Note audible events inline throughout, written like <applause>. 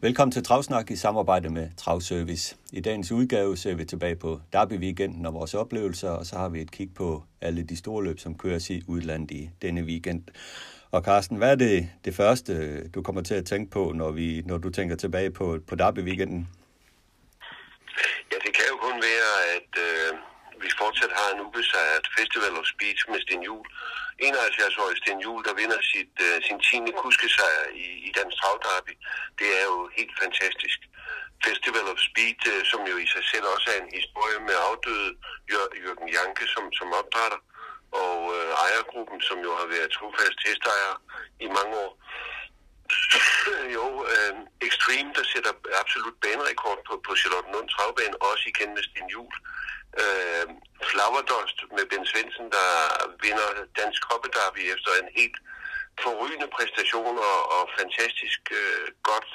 Velkommen til Travsnak i samarbejde med Travservice. I dagens udgave ser vi tilbage på Derby-weekenden og vores oplevelser, og så har vi et kig på alle de store løb, som køres i udlandet i denne weekend. Og Carsten, hvad er det, det første, du kommer til at tænke på, når, vi, når du tænker tilbage på, på Derby-weekenden? Ja, det kan jo kun være, at øh, vi fortsat har en ubesejret Festival of Speech med Sten Jul, 71-årig Sten Juhl, der vinder sit, øh, sin 10. kuskesejr i, i Dansk Travderby. Det er jo helt fantastisk. Festival of Speed, øh, som jo i sig selv også er en historie med afdøde Jør- Jørgen Janke som, som opdrætter, og øh, ejergruppen, som jo har været trofast hestejer i mange år. <clears throat> jo, øh, Extreme, der sætter absolut banerekord på, på Charlotte Lund Travbane, også igen med Sten Juhl. Øh, Flowerdost med Ben Svendsen, der vinder Dansk Hoppedarby efter en helt forrygende præstation og, og fantastisk øh, godt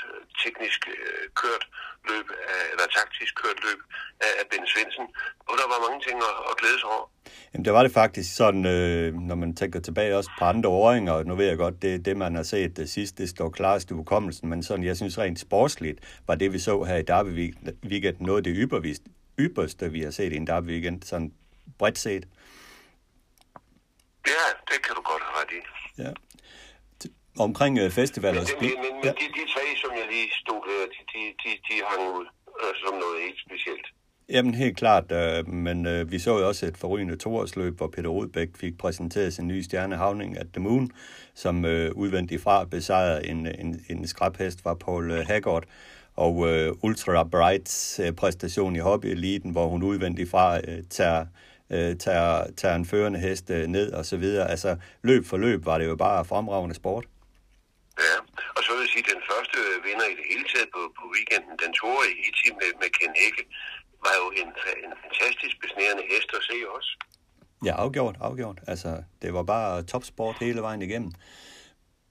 teknisk øh, kørt løb, af, eller taktisk kørt løb af, af Ben Svendsen. Og der var mange ting at, at glæde sig over. Jamen, det var det faktisk sådan, øh, når man tænker tilbage også på andre åringer, og nu ved jeg godt, det det, man har set det sidste, det står klarest i hukommelsen, men sådan, jeg synes rent sportsligt, var det, vi så her i Derby Weekend, noget af det ypperste, ypperste, vi har set i en Derby Weekend, sådan bredt set. Ja, det kan du godt have ret i. Ja. Omkring uh, festivaler Men, og men, men, men de, de tre, som jeg lige stod der, de, de, de, de hang ud øh, som noget helt specielt. Jamen helt klart, øh, men øh, vi så jo også et forrygende toårsløb, hvor Peter Rodbæk fik præsenteret sin nye stjerne Havning at the Moon, som øh, udvendigt fra besejrede en, en, en skrabhest fra Paul øh, Haggard, og øh, Ultra Brights øh, præstation i hobbyeliten, hvor hun udvendigt fra øh, tager, øh, tager, tager en førende hest øh, ned og så videre. Altså løb for løb var det jo bare fremragende sport. Ja, og så vil jeg sige, at den første vinder i det hele taget på, på weekenden, den tog i Hiti med, med Ken Hække, var jo en, en fantastisk besnærende hest at se også. Ja, afgjort, afgjort. Altså, det var bare topsport hele vejen igennem.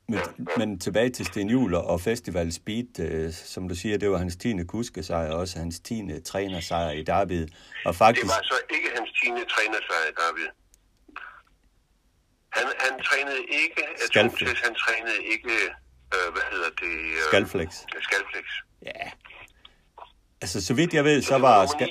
Men, men tilbage til Sten Juhl og Festival Speed, øh, som du siger, det var hans 10. kuskesejr, og også hans 10. trænersejr i Derby. Og faktisk, Det var så ikke hans 10. trænersejr, David. Han, han trænede ikke. Atomtest, han trænede ikke, øh, hvad hedder det? Øh, Skalflex. Skalflex. ja. Altså, så vidt jeg ved, så det var... var Skal...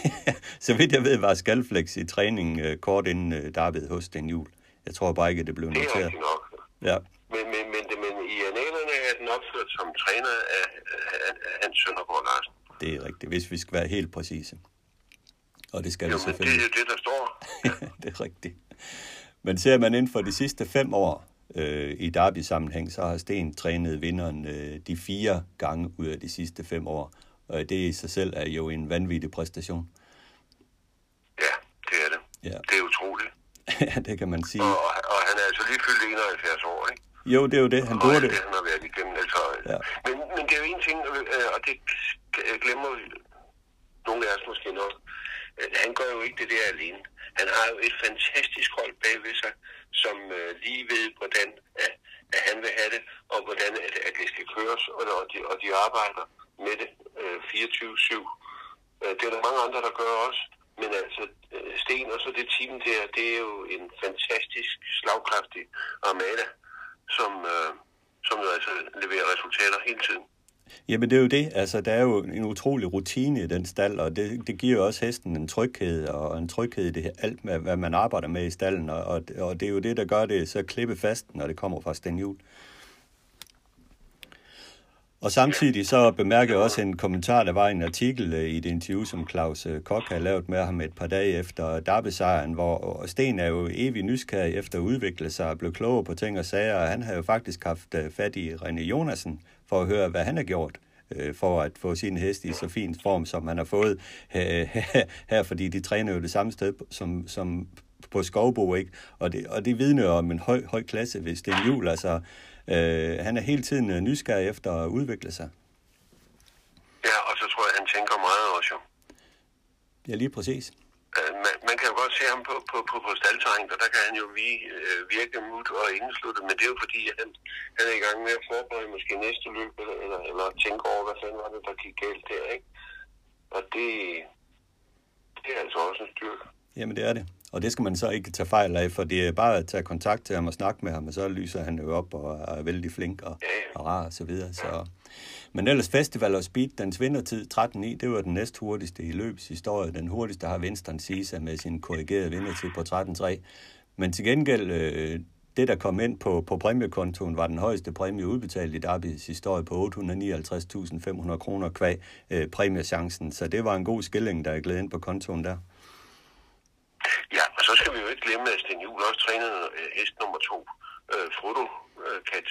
<laughs> så vidt jeg ved, var Skalflex i træning øh, kort inden øh, Derby hos Sten Juhl. Jeg tror bare ikke, at det blev Det er noteret. nok. Ja, Men, men, men, men i analerne er den opført som træner af, af, af Hans Søndergaard Larsen. det er rigtigt, hvis vi skal være helt præcise. Og det skal vi Jo, men det er selvfølgelig. jo det, der står. <laughs> det er rigtigt. Men ser man inden for de sidste fem år øh, i derby-sammenhæng, så har Sten trænet vinderen øh, de fire gange ud af de sidste fem år. Og det i sig selv er jo en vanvittig præstation. Ja, det er det. Ja, Det er utroligt. <laughs> ja det kan man sige. Og, og han er altså lige fyldt 71 år? Jo, det er jo det, han Og burde. alt det, han har været igennem. Altså, Ja. men, men det er jo en ting, øh, og det g- glemmer nogle af os måske nok. Øh, Han gør jo ikke det der alene. Han har jo et fantastisk hold bagved sig, som øh, lige ved, hvordan at, at han vil have det, og hvordan at, at det skal køres, og, og, de, og de arbejder med det øh, 24-7. Øh, det er der mange andre, der gør også. Men altså, øh, Sten og så det team der, det er jo en fantastisk slagkraftig armada, som, øh, som jo altså leverer resultater hele tiden. Jamen det er jo det, altså der er jo en utrolig rutine i den stald, og det, det giver jo også hesten en tryghed, og en tryghed i det her, alt, med, hvad man arbejder med i stallen, og, og, og det er jo det, der gør det så klippe fast, når det kommer fra Sten Hjul. Og samtidig så bemærker jeg også en kommentar, der var i en artikel øh, i et interview, som Claus øh, Kok har lavet med ham et par dage efter Derby-sejren, hvor Sten er jo evig nysgerrig efter at udvikle sig og blive klogere på ting og sager, og han har jo faktisk haft øh, fat i René Jonasen for at høre, hvad han har gjort øh, for at få sin hest i så fin form, som han har fået <laughs> her, fordi de træner jo det samme sted som, som på Skovbo, ikke? Og det, og det vidner jo om en høj, høj klasse hvis det er jul, altså øh, han er hele tiden øh, nysgerrig efter at udvikle sig. Ja, og så tror jeg, han tænker meget også jo. Ja, lige præcis. Øh, man, man kan jo godt se ham på, på, på, på staldtegn, og der kan han jo vi, øh, virke mut og indesluttet, men det er jo fordi, at han, han er i gang med at forberede måske næste løb, eller, eller, eller tænke over, hvad fanden var det, der gik galt der, ikke? Og det, det er altså også en styrke. Jamen, det er det. Og det skal man så ikke tage fejl af, for det er bare at tage kontakt til ham og snakke med ham, og så lyser han jo op og er vældig flink og, og rar og så videre. Så. Men ellers Festival og Speed, dens vindertid 13.9, det var den næst hurtigste i løbets historie. Den hurtigste har Winston Sisa med sin korrigerede vindertid på 13.3. Men til gengæld, øh, det der kom ind på, på præmiekontoen, var den højeste præmie udbetalt i Darbys historie på 859.500 kroner kvæg øh, præmiechancen. Så det var en god skilling, der er glædet ind på kontoen der. Ja, og så skal vi jo ikke glemme, at Sten Juhl også trænede øh, hest nummer to, øh, Frodo øh, Kat.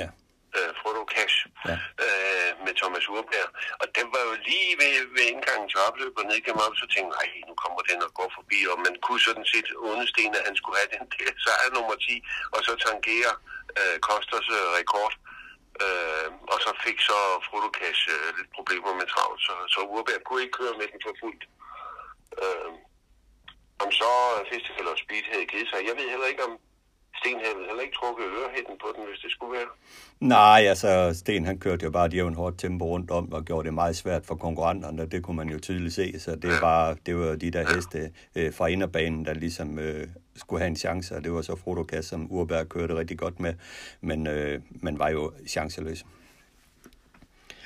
Ja. Øh, Frodo Cash Ja. øh, med Thomas Urberg. Og den var jo lige ved, ved indgangen til opløb og ned gennem op, så tænkte jeg, "Ej, nu kommer den og går forbi, og man kunne sådan set understen, at han skulle have den der <laughs> sejr nummer 10, og så tangere øh, Kosters øh, rekord. Øh, og så fik så Frodo Cash øh, lidt problemer med travlt, så, så Urberg kunne ikke køre med den for fuldt. Øh, om så Festival og Speed havde givet sig. Jeg ved heller ikke, om Sten havde heller ikke trukket ørehætten på den, hvis det skulle være. Nej, altså Sten han kørte jo bare et jævnt hårdt tempo rundt om og gjorde det meget svært for konkurrenterne. Det kunne man jo tydeligt se, så det var, det var de der heste øh, fra inderbanen, der ligesom øh, skulle have en chance, og det var så Frodo Kass, som Urberg kørte rigtig godt med, men øh, man var jo chanceløs.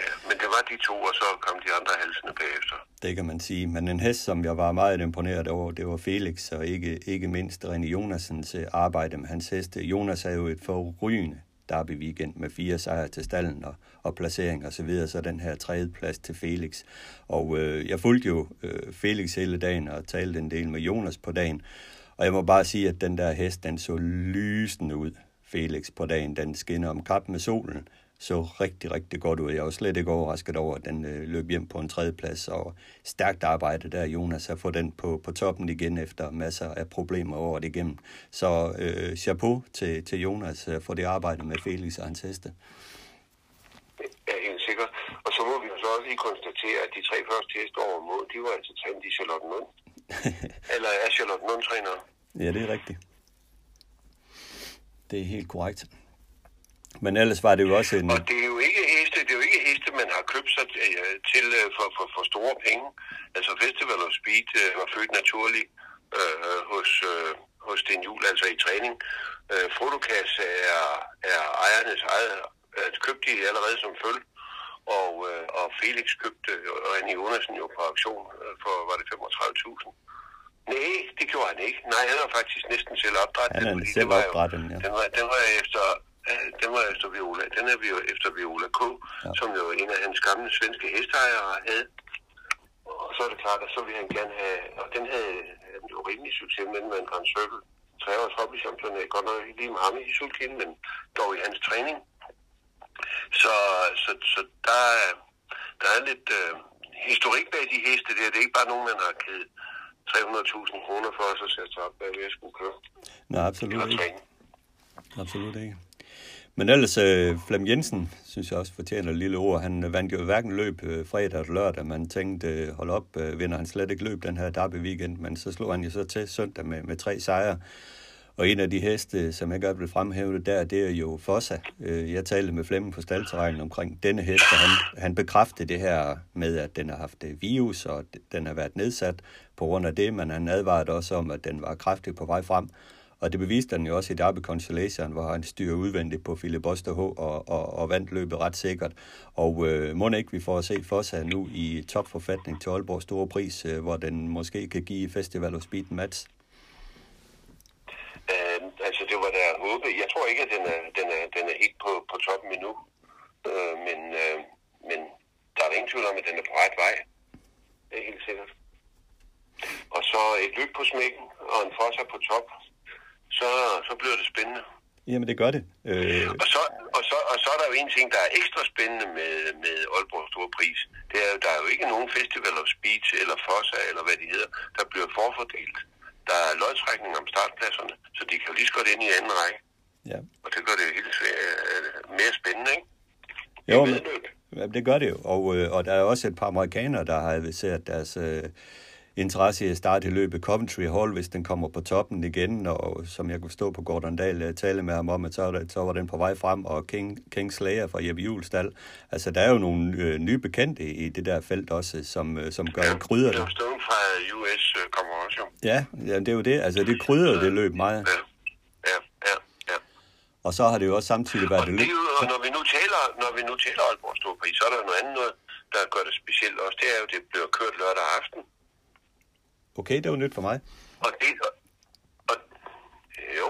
Ja, men de to, og så kom de andre halsene bagefter. Det kan man sige. Men en hest, som jeg var meget imponeret over, det var Felix, og ikke, ikke mindst René Jonassens øh, arbejde med hans heste. Jonas havde jo et forrygende derby weekend med fire sejre til stallen og, og placering og så videre, så den her tredje plads til Felix. Og øh, jeg fulgte jo øh, Felix hele dagen og talte en del med Jonas på dagen, og jeg må bare sige, at den der hest, den så lysende ud, Felix, på dagen. Den skinner om kap med solen, så rigtig, rigtig godt ud. Jeg var slet ikke overrasket over, at den øh, løb hjem på en tredje plads, og stærkt arbejde der, Jonas, at få den på, på toppen igen efter masser af problemer over det igennem. Så øh, chapeau til, til Jonas øh, for det arbejde med Felix og hans heste. Ja, helt sikkert. Og så må vi jo så også lige konstatere, at de tre første heste over mål, de var altså trænet i Charlotte Lund. <laughs> Eller er Charlotte Lund træner? Ja, det er rigtigt. Det er helt korrekt. Men ellers var det jo også en... Og det er jo ikke heste, det er jo ikke heste, man har købt sig øh, til øh, for, for, for store penge. Altså Festival of Speed øh, var født naturligt øh, hos, øh, hos Sten Juhl, altså i træning. Øh, Fotokas er, er ejernes eget, øh, købte de allerede som følge. Og, øh, og Felix købte René Jonasen jo på auktion for, var det 35.000? Nej, det gjorde han ikke. Nej, han har faktisk næsten selv opdrettet. Han er selv det var jo- opdrettet, ja. Den var, den var efter den var efter Viola. Den er vi jo efter Viola K, ja. som jo en af hans gamle svenske hestejere havde. Og så er det klart, at så ville han gerne have, og den havde han jo rimelig succes med med en Grand Circle. Tre års hobbychampionat, godt nok ikke lige med ham i sulkin, men dog i hans træning. Så, så, så der, er- der er lidt øh, historik bag de heste der. Det er ikke bare nogen, man har givet 300.000 kroner for, og så sætte sig op bagved at skulle køre. Nej, absolut ikke. Absolut ikke. Men ellers, øh, Flem Jensen, synes jeg også fortjener et lille ord. Han øh, vandt jo hverken løb øh, fredag eller lørdag. Man tænkte, øh, hold op, øh, vinder han slet ikke løb den her derby weekend. Men så slog han jo så til søndag med, med tre sejre. Og en af de heste, øh, som jeg godt vil fremhæve det der, det er jo Fossa. Øh, jeg talte med Flemming på staldterrænen omkring denne hest, og han, han bekræftede det her med, at den har haft virus, og den har været nedsat på grund af det, men han advarede også om, at den var kraftig på vej frem. Og det beviste han jo også i Derby Consolation, hvor han styrer udvendigt på Philip Osterh og, og, og vandt løbet ret sikkert. Og øh, må ikke vi får at se Fossa nu i topforfatning til Aalborg Store Pris, øh, hvor den måske kan give Festival of Speed en match. Øh, altså, det var der håbe. Jeg tror ikke, at den er, den er, den er helt på, på toppen endnu. Øh, men, øh, men der er ingen tvivl om, at den er på ret vej. Det er helt sikkert. Og så et løb på smækken og en fosser på top. Så, så bliver det spændende. Jamen, det gør det. Øh, Og så, og, så, og så er der jo en ting, der er ekstra spændende med, med Aalborg Store Pris. Det er der er jo ikke nogen Festival of Speech eller Fossa, eller hvad de hedder, der bliver forfordelt. Der er lodtrækning om startpladserne, så de kan jo lige så godt ind i anden række. ja. Og det gør det jo helt øh, mere spændende, ikke? Jo, Det men, det gør det jo, og, øh, og der er også et par amerikanere, der har adviseret deres øh, interesse i at starte i løbet Coventry Hall, hvis den kommer på toppen igen, og som jeg kunne stå på Gordon Dahl øh, tale med ham om, at så, så var den på vej frem, og King, King Slayer fra Jeppe Julestal. Altså, der er jo nogle øh, nye bekendte i det der felt også, som, øh, som gør ja, krydder det. Stone fra US øh, kommer også jo. Ja, ja, det er jo det. Altså, det krydder det løb meget. Ja, ja, ja. Og så har det jo også samtidig været og det er jo, og når vi nu taler, når vi nu taler Aalborg Storpris, så er der noget andet noget, der gør det specielt også. Det er jo, det bliver kørt lørdag aften. Okay, det var nyt for mig. Og det, og, og, jo,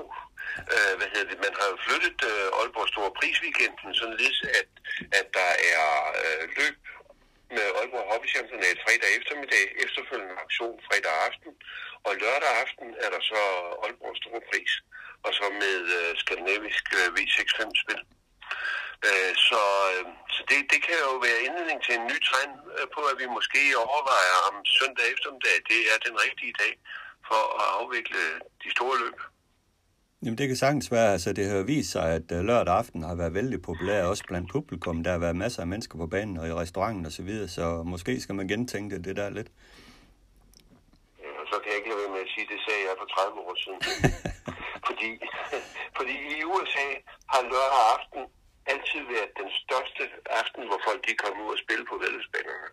øh, hvad hedder det, man har jo flyttet øh, Aalborg Store Prisweekenden, således at, at der er øh, løb med Aalborg Hobby Championat fredag eftermiddag, efterfølgende aktion fredag aften, og lørdag aften er der så Aalborg Store Pris, og så med øh, skandinavisk øh, V65-spil. Øh, så øh, så det, det kan jo være indledning til en ny trend øh, på, at vi måske overvejer om søndag eftermiddag, det er den rigtige dag for at afvikle de store løb. Jamen, det kan sagtens være. Altså, det har jo vist sig, at lørdag aften har været vældig populær, også blandt publikum. Der har været masser af mennesker på banen og i restauranten osv., så, videre, så måske skal man gentænke det der lidt. Ja, og så kan jeg ikke lade være med at sige, det sagde jeg for 30 år siden. <laughs> fordi, fordi i USA har lørdag aften altid været den største aften, hvor folk de kommer ud og spille på vældesbanerne.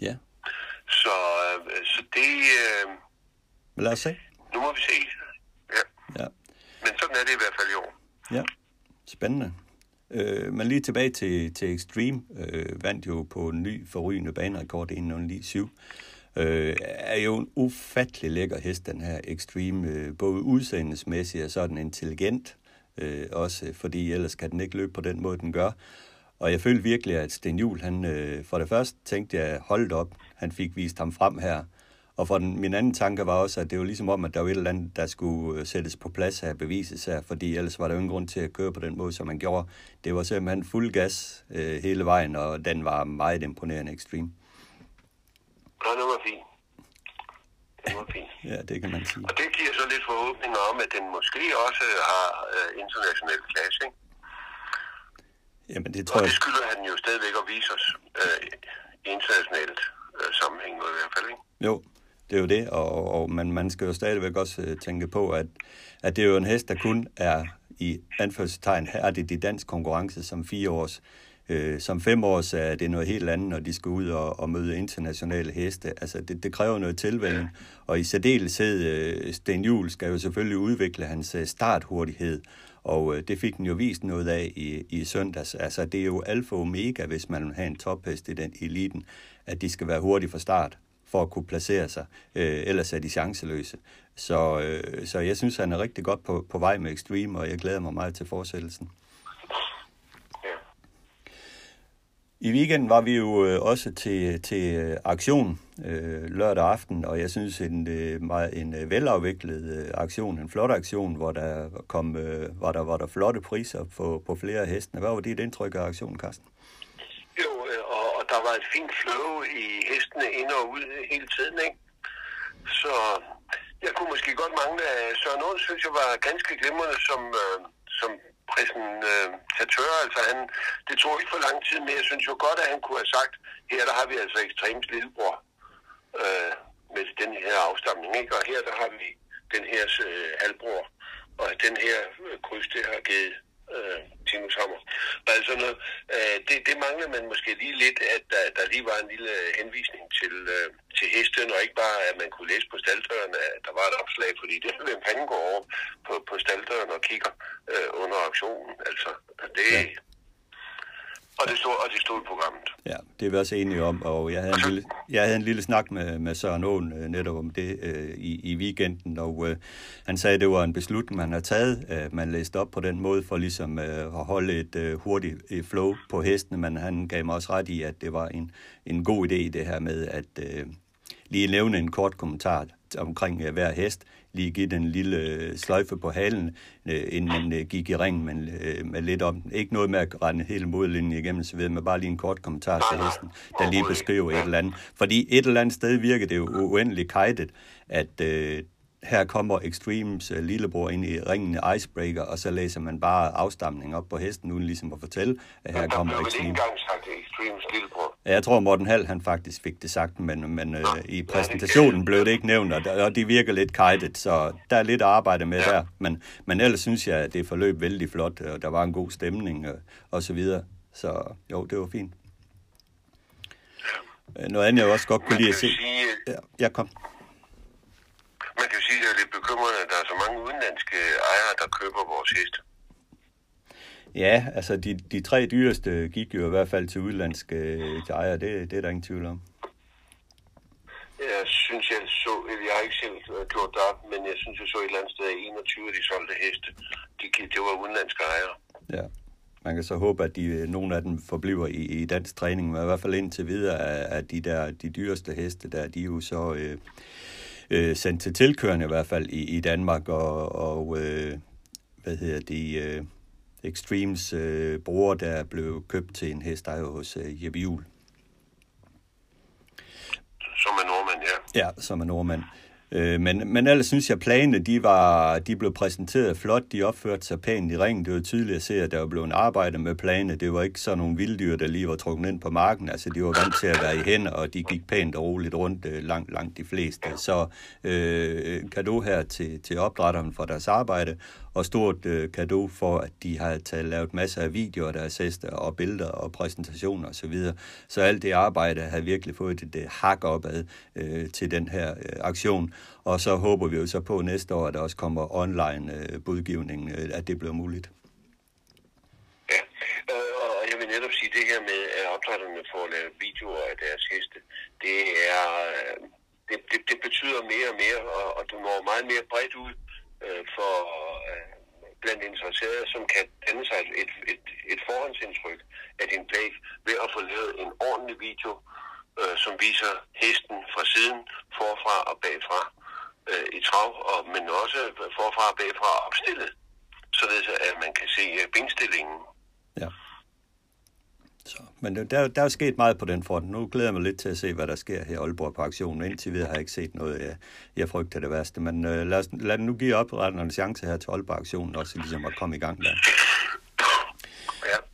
Ja, Så, øh, så det... Øh, men lad os se. nu må vi se. Ja. Ja, Men sådan er det i hvert fald i år. ja. spændende. Øh, men lige tilbage til, til Extreme, øh, vandt jo på en ny forrygende banerekord 1.09.7. Øh, er jo en ufattelig lækker hest, den her Extreme, øh, både udseendesmæssigt og så den intelligent, øh, også øh, fordi ellers kan den ikke løbe på den måde, den gør. Og jeg følte virkelig, at Sten Juhl, han, øh, for det første tænkte jeg, holdt op, han fik vist ham frem her. Og for den, min anden tanke var også, at det var ligesom om, at der var et eller andet, der skulle øh, sættes på plads her, bevises her, fordi ellers var der jo ingen grund til at køre på den måde, som man gjorde. Det var simpelthen fuld gas øh, hele vejen, og den var meget imponerende ekstrem. Ja, det var fint. Fint. Ja, det kan man sige. Og det giver så lidt forhåbninger om, at den måske også har øh, international klasse. Ikke? Jamen, det Og tror jeg... det skylder han jo stadigvæk at vise os øh, internationalt øh, sammenhæng i hvert fald. Ikke? Jo, det er jo det, og, og man, man skal jo stadigvæk også øh, tænke på, at, at det er jo en hest, der kun er i anførselstegn det i dansk konkurrence som fire års. Øh, som fem års er det noget helt andet, når de skal ud og, og møde internationale heste. Altså, det, det kræver noget tilvænning, og i særdeleshed øh, Sten Juhl skal jo selvfølgelig udvikle hans øh, starthurtighed, og øh, det fik den jo vist noget af i, i søndags. Altså, det er jo alfa og omega, hvis man vil have en tophest i den eliten, at de skal være hurtige fra start for at kunne placere sig, øh, ellers er de chanceløse. Så, øh, så jeg synes, han er rigtig godt på, på vej med Extreme, og jeg glæder mig meget til fortsættelsen. Ja. I weekenden var vi jo øh, også til, til øh, aktion øh, lørdag aften, og jeg synes en øh, meget en velafviklet aktion, en flot aktion, hvor der kom øh, var der var der flotte priser på, på flere af hestene. Hvad var dit indtryk af aktionen, Carsten? Jo, og, og der var et fint flow i hestene ind og ud hele tiden, ikke? Så jeg kunne måske godt mangle af Søren Aarhus, synes jeg var ganske glimrende som, øh, som præsentatør. Øh, altså han, det tog ikke for lang tid, men jeg synes jo godt, at han kunne have sagt, her der har vi altså ekstremt lillebror øh, med den her afstamning, ikke? Og her der har vi den her øh, halvbror, og den her øh, kryds, det har givet øh, Tino Sommer. Og altså noget, øh, det, det mangler man måske lige lidt, at der, der lige var en lille henvisning til, øh, til hesten, og ikke bare, at man kunne læse på staldøren, at der var et opslag, fordi det er hvem fanden går over på, på staldøren og kigger øh, under auktionen. Altså, det... Ja. Og det stod, og det stod i programmet. Ja, det er vi også enige om, og jeg havde en lille, jeg havde en lille snak med, med Søren Åen øh, netop om det øh, i, i weekenden, og øh, han sagde, at det var en beslutning, man har taget. Øh, man læste op på den måde for ligesom øh, at holde et øh, hurtigt øh, flow på hestene, men han gav mig også ret i, at det var en, en god idé det her med at øh, lige nævne en kort kommentar omkring øh, hver hest, lige give den lille øh, sløjfe på halen, øh, inden man øh, gik i ring men med lidt om. Ikke noget med at rende hele modlinjen igennem, så ved, men bare lige en kort kommentar til hesten, der lige beskriver et eller andet. Fordi et eller andet sted virker det jo uendeligt kajtet, at øh, her kommer Extremes uh, lillebror ind i ringen Icebreaker, og så læser man bare afstamning op på hesten, uden ligesom at fortælle, at her kommer Extremes. Extremes lillebror. Jeg tror, Morten Hall han faktisk fik det sagt, men, men øh, i præsentationen blev det ikke nævnt, og, og de virker lidt kajtet, så der er lidt arbejde med Ja. der. Men, men ellers synes jeg, at det forløb vældig flot, og der var en god stemning og, og så videre. Så jo, det var fint. Øh, Noget andet, jeg også godt kunne lide at se. sige, Ja, jeg kom. Man kan jo sige, at det er lidt bekymrende, at der er så mange udenlandske ejere, der køber vores heste. Ja, altså de, de tre dyreste gik jo i hvert fald til udlandske øh, til ejere, det, det er der ingen tvivl om. Jeg synes, jeg så, jeg har ikke selv øh, gjort det op, men jeg synes, jeg så et eller andet sted, at 21 af de solgte heste, de, det var udenlandske ejere. Ja. Man kan så håbe, at de, nogle af dem forbliver i, i dansk træning, men i hvert fald indtil videre, at de der de dyreste heste der, de er jo så øh, øh, sendt til tilkørende i hvert fald i, i Danmark, og, og øh, hvad hedder de, øh, Extremes øh, bror, der blev købt til en hest, der er jo hos øh, Jeppe Juhl. Som er nordmand, ja. Ja, som er nordmand. Øh, Øh, men, men ellers synes jeg, at planene de var, de blev præsenteret flot, de opførte sig pænt i ringen. Det var tydeligt at se, at der var blevet arbejdet med planene. Det var ikke sådan nogle vilddyr, der lige var trukket ind på marken. Altså, de var vant til at være i hænder, og de gik pænt og roligt rundt øh, langt, langt de fleste. Så øh, kado her til, til opdrætteren for deres arbejde, og stort øh, for, at de har taget, lavet masser af videoer der er heste, og billeder og præsentationer osv. Så, videre. så alt det arbejde har virkelig fået et, et hak opad øh, til den her øh, aktion. Og så håber vi jo så på næste år, at der også kommer online øh, budgivning, øh, at det bliver muligt. Ja, øh, og jeg vil netop sige det her med, at opdrætterne får lavet videoer af deres heste. Det er, øh, det, det, det betyder mere og mere, og, og du når meget mere bredt ud øh, for øh, blandt interesserede, som kan danne sig et, et, et, et forhåndsindtryk af din plæg ved at få lavet en ordentlig video, øh, som viser hesten fra siden, forfra og bagfra øh, i trav, og, men også forfra og bagfra opstillet, således at man kan se øh, benstillingen. Ja. Så, men der, der, er sket meget på den front. Nu glæder jeg mig lidt til at se, hvad der sker her i Aalborg på aktionen. Indtil videre har jeg ikke set noget, jeg, jeg frygter det værste. Men øh, lad, os, lad nu give opretterne en chance her til Aalborg-aktionen, også ligesom at komme i gang der.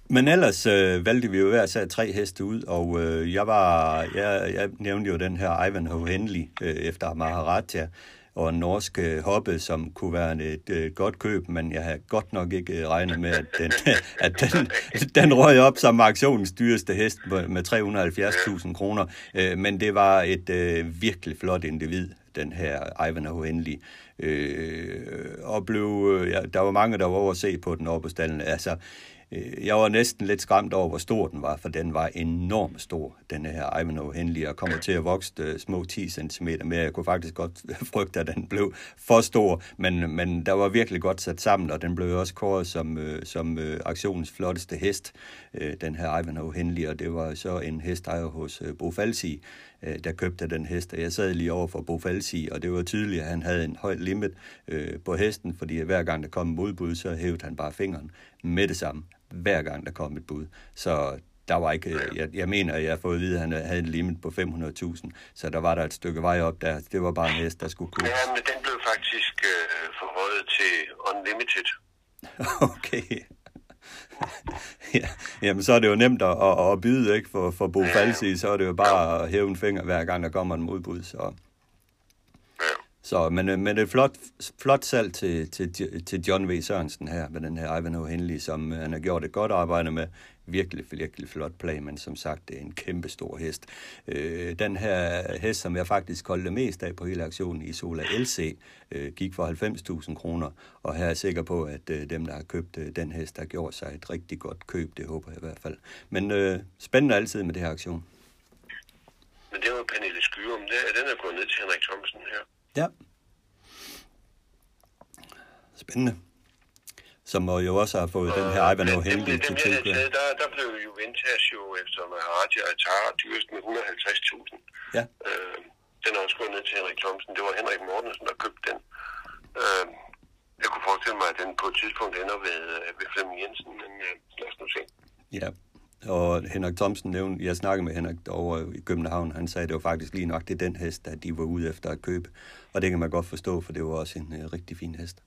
Men ellers øh, valgte vi jo hver sag tre heste ud, og øh, jeg var, jeg, jeg nævnte jo den her Ivanhoe Henley øh, efter Maharaja, og en norsk hoppe, som kunne være et øh, godt køb, men jeg havde godt nok ikke øh, regnet med, at den, <laughs> at den, <laughs> den røg op som aktionens dyreste hest med 370.000 kroner. Øh, men det var et øh, virkelig flot individ, den her Ivanhoe Henley. Øh, og blev, øh, ja, der var mange, der var over at se på den oppe på stallen. Altså, øh, Øh, jeg var næsten lidt skræmt over, hvor stor den var, for den var enormt stor, den her Ivanhoe Henley, og kommer til at vokse øh, små 10 cm mere. Jeg kunne faktisk godt <laughs> frygte, at den blev for stor, men, men der var virkelig godt sat sammen, og den blev også kåret som, øh, som aktionens flotteste hest, den her Ivanhoe Henley, og det var så en hestejer hos Bo Falsi, øh, der købte den hest. Og Jeg sad lige over for Bo Falsi, og det var tydeligt, at han havde en høj limit øh, på hesten, fordi hver gang der kom en modbud, så hævede han bare fingeren med det samme, hver gang der kom et bud. Så der var ikke, øh, jeg, jeg mener, at jeg har fået at vide, at han havde en limit på 500.000, så der var der et stykke vej op der. Det var bare en hest, der skulle kunne. Ja, men den blev faktisk øh, forhøjet til unlimited. <laughs> Okay. <laughs> ja, jamen, så er det jo nemt at, at, at byde, ikke? For, for Bo Falsi, så er det jo bare at hæve en finger, hver gang der kommer en modbud. Så, så men, øh, men et flot, flot salg til, til, til John V. Sørensen her, med den her Ivanhoe Henley, som øh, han har gjort et godt arbejde med. Virkelig, virkelig flot play, men som sagt, det er en kæmpe stor hest. Øh, den her hest, som jeg faktisk holdte mest af på hele aktionen i Sola LC, øh, gik for 90.000 kroner, og her er jeg sikker på, at øh, dem, der har købt øh, den hest, har gjort sig et rigtig godt køb, det håber jeg i hvert fald. Men øh, spændende altid med det her aktion. Men det var Pernille Skyrum. Det- Den er gået ned til Henrik Thomsen her. Ja. Spændende. Som jo også har fået den her Henley dem, til taget, der, der blev jo Ventas jo efter Maharaja og Tara dyrest med 150.000. Ja. Øh, den er også gået ned til Henrik Thomsen. Det var Henrik Mortensen, der købte den. Øh, jeg kunne forestille mig, at den på et tidspunkt ender ved, øh, ved Flemming Jensen, men øh, lad os nu se. Ja, og Henrik Thomsen nævnte, jeg snakkede med Henrik over i København, han sagde, at det var faktisk lige nok, det den hest, at de var ude efter at købe. Og det kan man godt forstå, for det var også en uh, rigtig fin hest.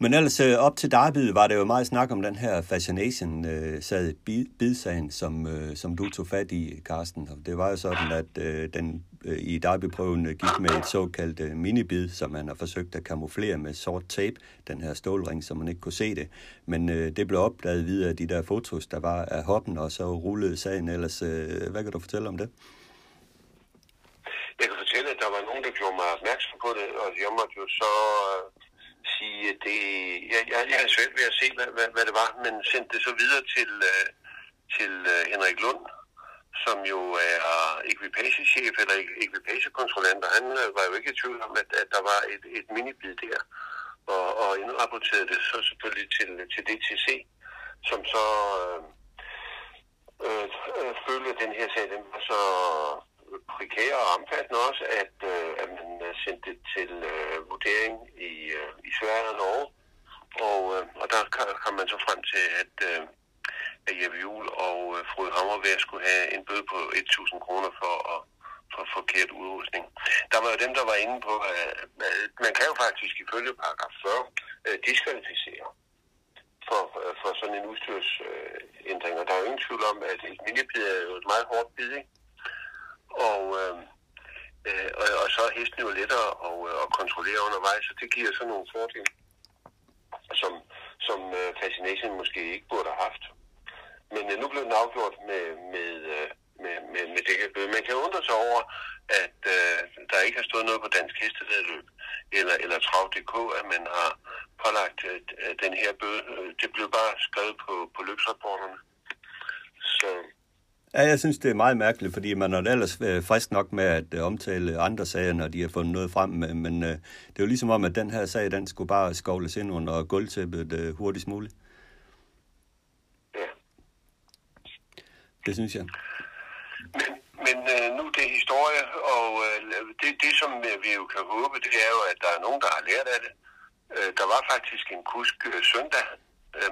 Men ellers øh, op til Derby var det jo meget snak om den her Fascination øh, sad bidsagen, som, øh, som du tog fat i, Carsten. Og det var jo sådan, at øh, den øh, i Derby-prøven øh, gik med et såkaldt øh, minibid, som man har forsøgt at kamuflere med sort tape, den her stålring, så man ikke kunne se det. Men øh, det blev opdaget videre de der fotos, der var af hoppen, og så rullede sagen ellers. Øh, hvad kan du fortælle om det? Jeg kan fortælle, at der var nogen, der gjorde mig opmærksom på det, og jeg måtte jo så øh, sige, at det, jeg, jeg, jeg havde svært ved at se, hvad, hvad, hvad det var, men sendte det så videre til, øh, til øh, Henrik Lund, som jo er ekvipagechef eller ekvipagekontrollant, og han øh, var jo ikke i tvivl om, at, at der var et, et minibid der, og, og indrapporterede det så selvfølgelig til, til DTC, som så øh, øh, øh, følger den her sag, den var så prekære og omfattende også, at, øh, at man øh, sendte det til øh, vurdering i, øh, i Sverige og Norge. Og, øh, og der kom man så frem til, at, øh, at Jeppe Juhl og øh, Frode Hammervær skulle have en bøde på 1.000 kroner for at for forkert udrustning. Der var jo dem, der var inde på, at man kan jo faktisk ifølge paragraf 40 øh, diskvalificere for, øh, for sådan en udstyrsændring. Og der er jo ingen tvivl om, at et minibid er jo et meget hårdt bid, ikke? Og, øh, øh, og, og så er hesten jo lettere at, øh, at kontrollere undervejs, så det giver sådan nogle fordele, som, som uh, Fascination måske ikke burde have haft. Men uh, nu blev den afgjort med, med, øh, med, med, med, med bøde. Man kan undre sig over, at uh, der ikke har stået noget på Dansk Hestevedløb eller, eller Trav.dk, at man har pålagt uh, den her bøde. Det blev bare skrevet på, på løbsrapporterne. Så Ja, jeg synes, det er meget mærkeligt, fordi man er ellers øh, frisk nok med at øh, omtale andre sager, når de har fundet noget frem. Men øh, det er jo ligesom om, at den her sag, den skulle bare skovles ind under gulvtæppet hurtigst muligt. Ja. Det synes jeg. Men, men nu det er historie, og det, det, som vi jo kan håbe, det er jo, at der er nogen, der har lært af det. Der var faktisk en kusk søndag,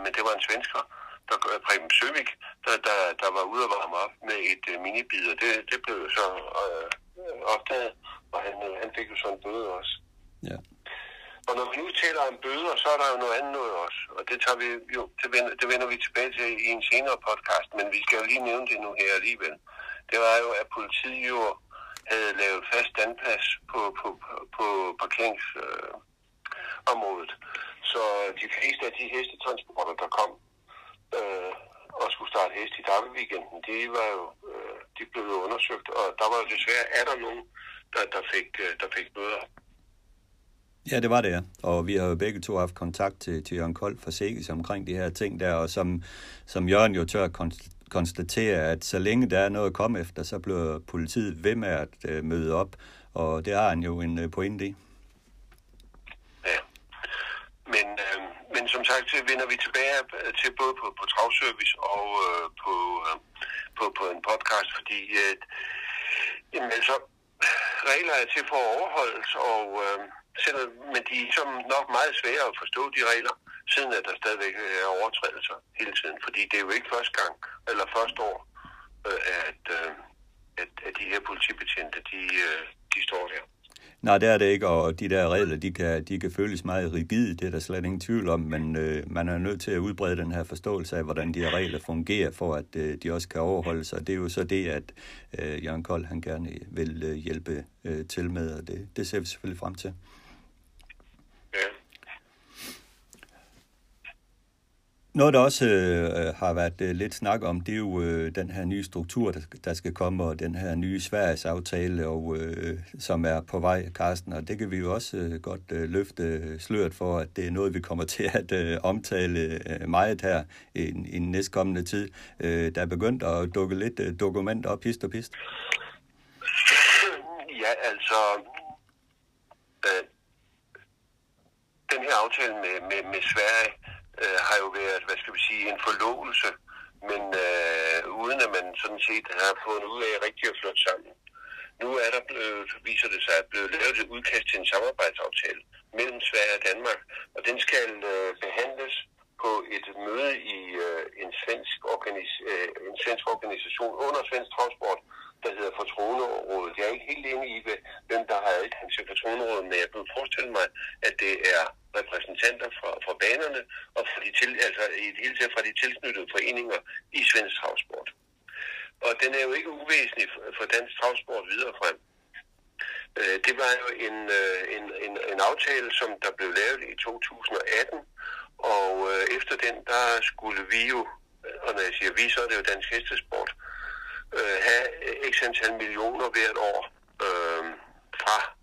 men det var en svensker, der Preben Søvik, der, der, der var ude og varme op med et uh, minibid, og det, det blev så uh, opdaget, og han, uh, han fik jo sådan en bøde også. Ja. Og når vi nu taler om bøder, så er der jo noget andet noget også, og det, tager vi jo, det, vender, det vender vi tilbage til i en senere podcast, men vi skal jo lige nævne det nu her alligevel. Det var jo, at politiet jo havde lavet fast standplads på, på, på, på parkeringsområdet. Øh, så de fleste af de hestetransporter, der kom øh, og skulle starte hest i weekenden, de, var jo, øh, de blev jo undersøgt, og der var jo desværre, er der nogen, der, der, fik, øh, der fik bøder. Ja, det var det, ja. Og vi har jo begge to haft kontakt til, til Jørgen Kold fra Sikkes omkring de her ting der, og som, som Jørgen jo tør konstatere, at så længe der er noget at komme efter, så bliver politiet ved med at øh, møde op, og det har han jo en øh, pointe i. Ja, men øh, men som sagt, så vender vi tilbage øh, til både på, på travservice og øh, på, øh, på, på en podcast, fordi øh, jamen, altså, regler er til for overholdes, og øh, selvom, men de er som nok meget svære at forstå, de regler, siden at der stadigvæk øh, er overtrædelser hele tiden, fordi det er jo ikke første gang, eller første år, øh, at, øh, at, at de her politibetjente, de, øh, de står der. Nej, det er det ikke, og de der regler, de kan, de kan føles meget rigide, det er der slet ingen tvivl om, men øh, man er nødt til at udbrede den her forståelse af, hvordan de her regler fungerer, for at øh, de også kan overholdes, og det er jo så det, at øh, Jørgen Kold, han gerne vil øh, hjælpe øh, til med, og det, det ser vi selvfølgelig frem til. Noget, der også øh, har været øh, lidt snak om, det er jo øh, den her nye struktur, der, der skal komme, og den her nye Sveriges aftale, og, øh, som er på vej, Karsten. Og det kan vi jo også øh, godt øh, løfte øh, sløret for, at det er noget, vi kommer <laughs> til at øh, omtale øh, meget her i, i den næstkommende tid. Øh, der er begyndt at dukke lidt øh, dokument op, hist og pist. <clears throat> Ja, altså... Øh, den her aftale med, med, med Sverige øh, har jo været, hvad skal vi sige, en forlovelse, men øh, uden at man sådan set har fundet ud af rigtig at flytte sammen. Nu er der blevet, viser det sig, at blevet lavet et udkast til en samarbejdsaftale mellem Sverige og Danmark, og den skal øh, behandles på et møde i øh, en, svensk organis, øh, en svensk organisation under Svensk Transport, der hedder Fortronerådet. Jeg er ikke helt enig i, hvem der har adgang til Fortronerådet, men jeg kan forestille mig, at det er repræsentanter fra, fra banerne og fra de til, altså i det hele taget fra de tilknyttede foreninger i Svensk Travsport. Og den er jo ikke uvæsentlig for dansk travsport videre frem. Øh, det var jo en, øh, en, en, en aftale, som der blev lavet i 2018, og øh, efter den, der skulle vi jo, og når jeg siger vi, så er det jo dansk hestesport, have x antal millioner hvert år øh, fra,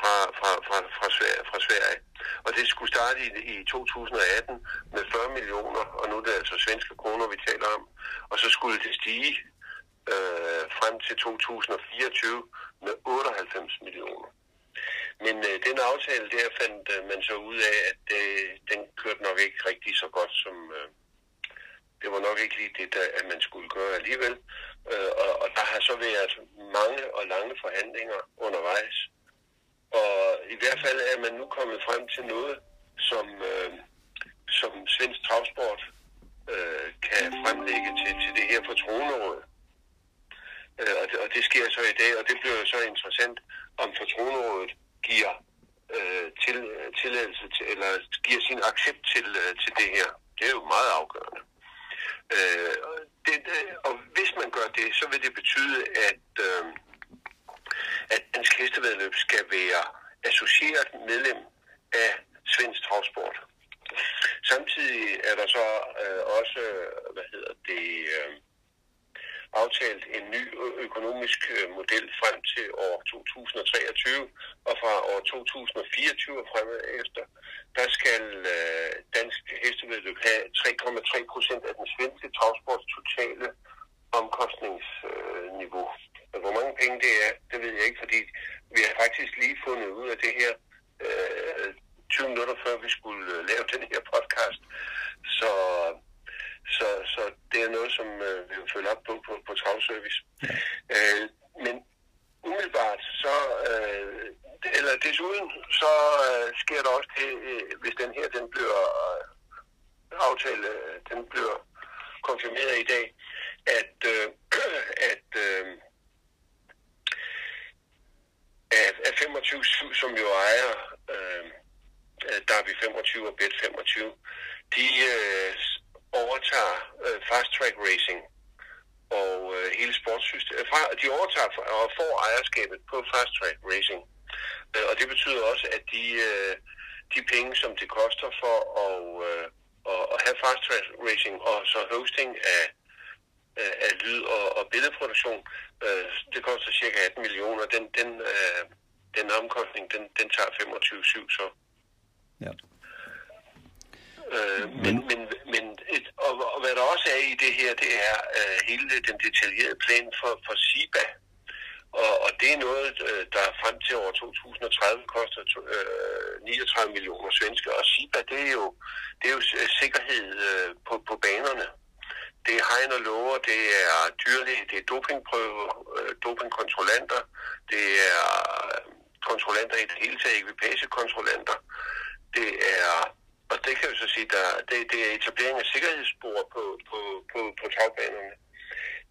fra, fra, fra, fra, Sverige, fra Sverige. Og det skulle starte i, i 2018 med 40 millioner, og nu er det altså svenske kroner, vi taler om. Og så skulle det stige øh, frem til 2024 med 98 millioner. Men øh, den aftale der fandt øh, man så ud af, at øh, den kørte nok ikke rigtig så godt som... Øh, det var nok ikke lige det, der, at man skulle gøre alligevel. Øh, og, og der har så været mange og lange forhandlinger undervejs. Og i hvert fald er man nu kommet frem til noget, som, øh, som svensk travsport øh, kan fremlægge til, til det her fortroneråd. Øh, og, det, og det sker så i dag, og det bliver så interessant, om fortronerådet giver øh, til, tilladelse til, eller giver sin accept til, øh, til det her. Det er jo meget afgørende. Øh, det, øh, og hvis man gør det, så vil det betyde, at, øh, at dansk hestevedløb skal være associeret medlem af svensk travsport. Samtidig er der så øh, også, øh, hvad hedder det, øh, aftalt en ny økonomisk øh, model frem til år 2023, og fra år 2024 og frem efter, der skal øh, dansk hestevedløb have 3,3 procent af den svenske travsports totale omkostningsniveau. Øh, hvor mange penge det er, det ved jeg ikke, fordi vi har faktisk lige fundet ud af det her øh, 20 minutter før vi skulle øh, lave den her podcast. Så så, så det er noget, som øh, vi vil følge op på på, på travservice. Ja. Øh, men umiddelbart, så, øh, eller desuden, så øh, sker der også det, øh, hvis den her, den bliver øh, aftale, den bliver konfirmeret i dag, at, øh, at øh, af 25, som jo ejer øh, der er vi 25 og Bet 25, de øh, overtager øh, fast track racing og øh, hele sportssystemet. Øh, og får ejerskabet på fast track racing. Øh, og det betyder også, at de, øh, de penge, som det koster for at, øh, at have fast track racing og så hosting af, af lyd og, og billedproduktion, det koster cirka 18 millioner. Den, den, den omkostning, den, den tager 25-7 så. Ja. Øh, men, men, men et, og, og hvad der også er i det her, det er øh, hele den detaljerede plan for, for SIBA. Det er noget, øh, der frem til år 2030 koster 39 øh, millioner svenske. Og SIBA, det er jo, det er jo øh, sikkerhed på, på banerne. Det er hegn og lover, det er dyrlæge, det er dopingprøver, dopingkontrollanter, det er kontrollanter i det hele taget, ekvipagekontrollanter. Det er og det kan vi så sige, der, det, det er etablering af sikkerhedsspor på, på, på, på tagbanerne.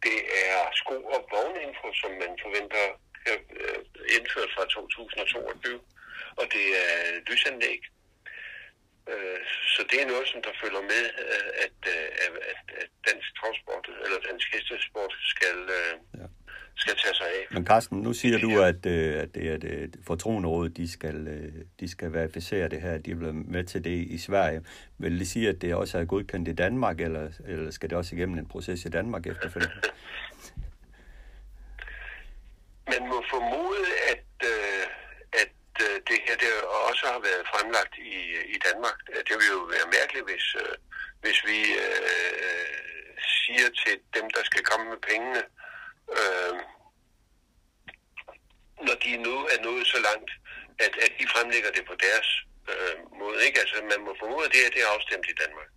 Det er sko- og vogninfo, som man forventer øh, indført fra 2022. Og det er lysanlæg. Øh, så det er noget, som der følger med, øh, at, at, at, dansk transport eller dansk hestesport skal, ja skal tage sig af. Men Carsten, nu siger du, at, at det er det fortroenderådet, de skal, de skal verificere det her, de er blevet med til det i Sverige. Vil det sige, at det også er godkendt i Danmark, eller, eller skal det også igennem en proces i Danmark efterfølgende? <laughs> Man må formode, at, øh, at det her det også har været fremlagt i, i Danmark. Det vil jo være mærkeligt, hvis, hvis vi øh, siger til dem, der skal komme med pengene, øh, når de nu er nået så langt, at, at de fremlægger det på deres øh, måde. Ikke? Altså, man må formode, at det, her, det er afstemt i Danmark.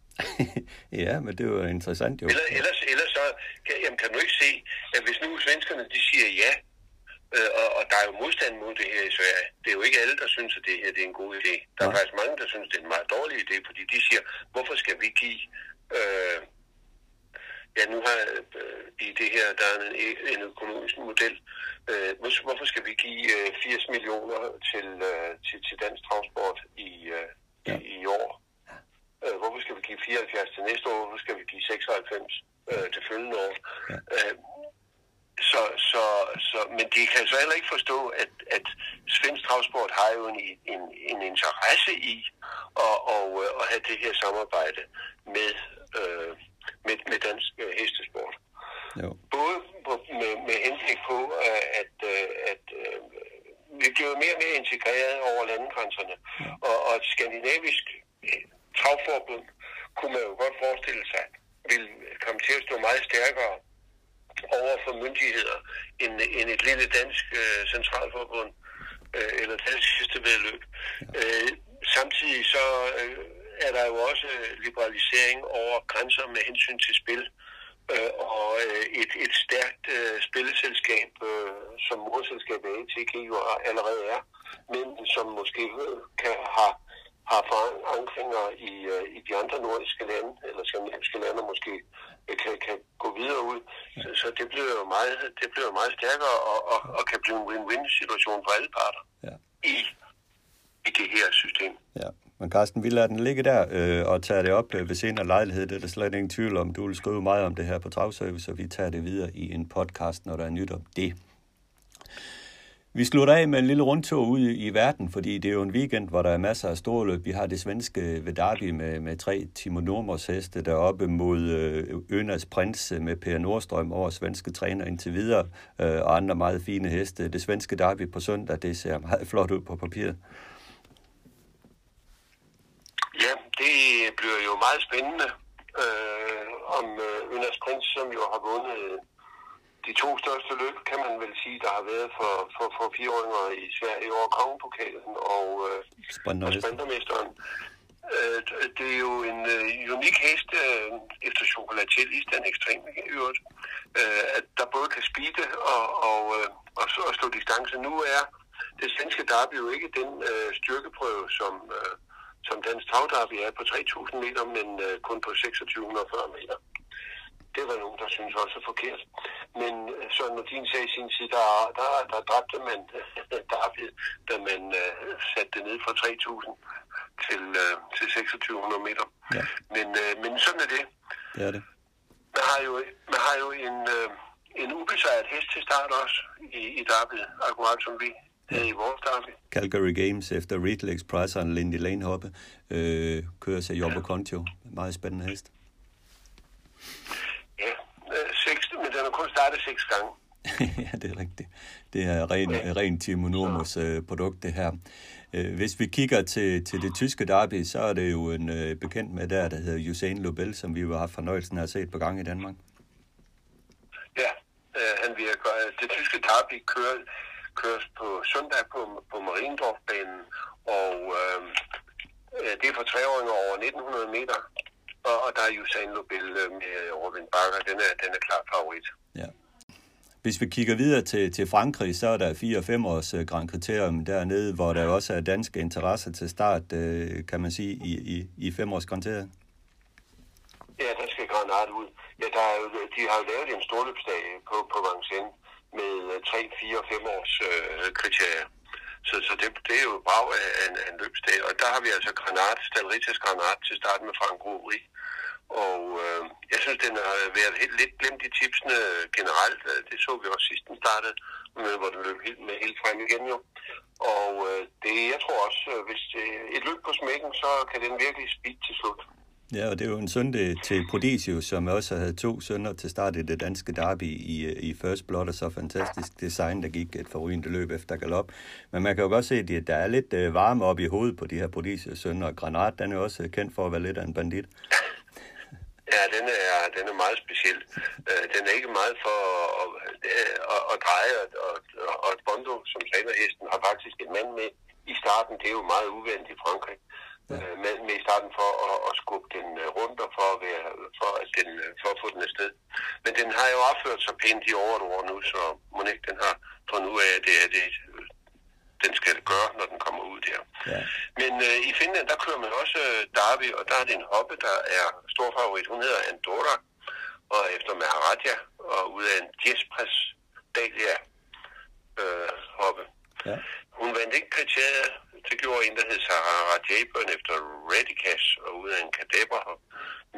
<laughs> ja, men det er jo interessant jo. Eller, ellers, ellers så kan, jamen, kan du ikke se, at hvis nu svenskerne de siger ja, Øh, og, og der er jo modstand mod det her i Sverige. Det er jo ikke alle, der synes, at det her det er en god idé. Der er Nej. faktisk mange, der synes, det er en meget dårlig idé, fordi de siger, hvorfor skal vi give... Øh, ja, nu har øh, i det her, der er en, en økonomisk model. Øh, hvor- hvorfor skal vi give øh, 80 millioner til, øh, til, til dansk transport i, øh, Ja. i, i år? Øh, hvorfor skal vi give 74 til næste år? Hvorfor skal vi give 96 øh, til følgende år? Ja. Øh, så, så, så, men de kan så heller ikke forstå, at, at svensk transport har jo en, en, en interesse i at, at, at have det her samarbejde med, øh, med, med dansk øh, hestesport. Jo. Både på, med, med henblik på, øh, at, øh, at øh, vi bliver mere og mere integreret over landegrænserne, og, og et skandinavisk øh, travforbund kunne man jo godt forestille sig, vil komme til at stå meget stærkere over for myndigheder end, end et lille dansk øh, centralforbund øh, eller dansk hestevedløb. Øh, samtidig så øh, er der jo også liberalisering over grænser med hensyn til spil. Øh, og øh, et, et stærkt øh, spilleselskab, øh, som morselskabet ATG jo allerede er, men som måske øh, kan have har forankringer i, øh, i de andre nordiske lande, eller skandinaviske lande, måske øh, kan, kan gå videre ud. Så, så det bliver jo meget, det bliver meget stærkere og, og, og kan blive en win-win situation for alle parter Ja. i, i det her system. Ja, men Carsten, vi lader den ligge der øh, og tager det op øh, ved senere lejlighed. Det er der slet ingen tvivl om. Du vil skrive meget om det her på Travservice, og vi tager det videre i en podcast, når der er nyt om det. Vi slutter af med en lille rundtur ud i, verden, fordi det er jo en weekend, hvor der er masser af store løb. Vi har det svenske Vedarbi med, med tre Timo Normers heste deroppe mod øh, Ønas Prins med Per Nordstrøm over svenske træner indtil videre, øh, og andre meget fine heste. Det svenske derby på søndag, det ser meget <laughs> flot ud på papiret. Ja, det bliver jo meget spændende øh, om øh, Ønas Prins, som jo har vundet de to største løb, kan man vel sige, der har været for, for, for fireåringer i Sverige over Kongepokalen og, øh, og. Sprintermesteren. Øh, det er jo en øh, unik hest øh, efter chocolatier den ekstremt i øvrigt, øh, at der både kan speede og, og, øh, og, så- og slå distance. Nu er det svenske derby jo ikke den øh, styrkeprøve, som, øh, som dansk travderby er på 3.000 meter, men øh, kun på 2640 meter. Det var nogen, der synes også er forkert. Men øh, Søren Nordin sagde i sin tid, der, der, der dræbte man <laughs> Derby, da man øh, satte det ned fra 3.000 til, øh, til 2600 meter. Ja. Men, øh, men sådan er det. Det er det. Man har jo, man har jo en, øh, en ubesejret hest til start også i, i Derby, akkurat som vi havde i vores Derby. Calgary Games efter Riddle Express og Lindy Lane hoppe øh, kører sig Jobbo Contio. Meget spændende hest. Ja, øh, seks, men den har kun startet seks gange. <laughs> ja, det er rigtigt. Det er ren, ren Timo Normos øh, produkt, det her. Øh, hvis vi kigger til, til det tyske derby, så er det jo en øh, bekendt med der, der hedder Usain Lobel, som vi jo har haft fornøjelsen af at se på gang i Danmark. Ja, øh, han virker. Det tyske derby kører, køres på søndag på, på Mariendorfbanen, og øh, øh, det er for treåringer over 1900 meter, og, og der er Usain Lobel øh, med Robin Bakker, den er, den er klar favorit. Ja. Hvis vi kigger videre til, til Frankrig, så er der 4-5 års øh, Grand Criterium dernede, hvor der også er danske interesser til start, øh, kan man sige, i, i, i fem års Grand Ja, der skal Granat ud. Ja, der er de har jo lavet en storløbsdag på, på Vincennes med 3, 4 og 5 års øh, kriterier. Så, så det, det er jo brav af en, af en løbsdag. Og der har vi altså Granat, Stalritas Granat til starten med Frank Rubri. Og øh, jeg synes, den har været helt lidt glemt i tipsene generelt. Øh, det så vi også sidst den startede, med, hvor den løb helt, med helt frem igen jo. Og øh, det, jeg tror også, øh, hvis det, et løb på smækken, så kan den virkelig speed til slut. Ja, og det er jo en søndag til Prodigius, som også havde to sønner til start i det danske derby i, øh, i First Blood, og så fantastisk design, der gik et forrygende løb efter galop. Men man kan jo godt se, at der er lidt øh, varme op i hovedet på de her Prodigius sønner, og Granat, den er også øh, kendt for at være lidt af en bandit. <laughs> Ja, den er, den er meget speciel. Den er ikke meget for at, at, at, at dreje, og, og, og Bondo, som træner hesten, har faktisk en mand med i starten. Det er jo meget uventet i Frankrig ja. med, med i starten for at, at skubbe den rundt og for at, være, for, at den, for at få den afsted. Men den har jo opført sig pænt i over et år nu, så må ikke den har fundet ud af, at det er det, den skal gøre, når den kommer ud der. Ja. Men øh, i Finland, der kører man også øh, Derby, og der er det en hoppe, der er stor favorit. Hun hedder Andorra, og efter Maharaja, og ud af en Jespres Dalia øh, hoppe. Ja. Hun vandt ikke kriteriet. Det gjorde en, der hed Sarah Rajaburn efter Redicas og ud af en kadeber.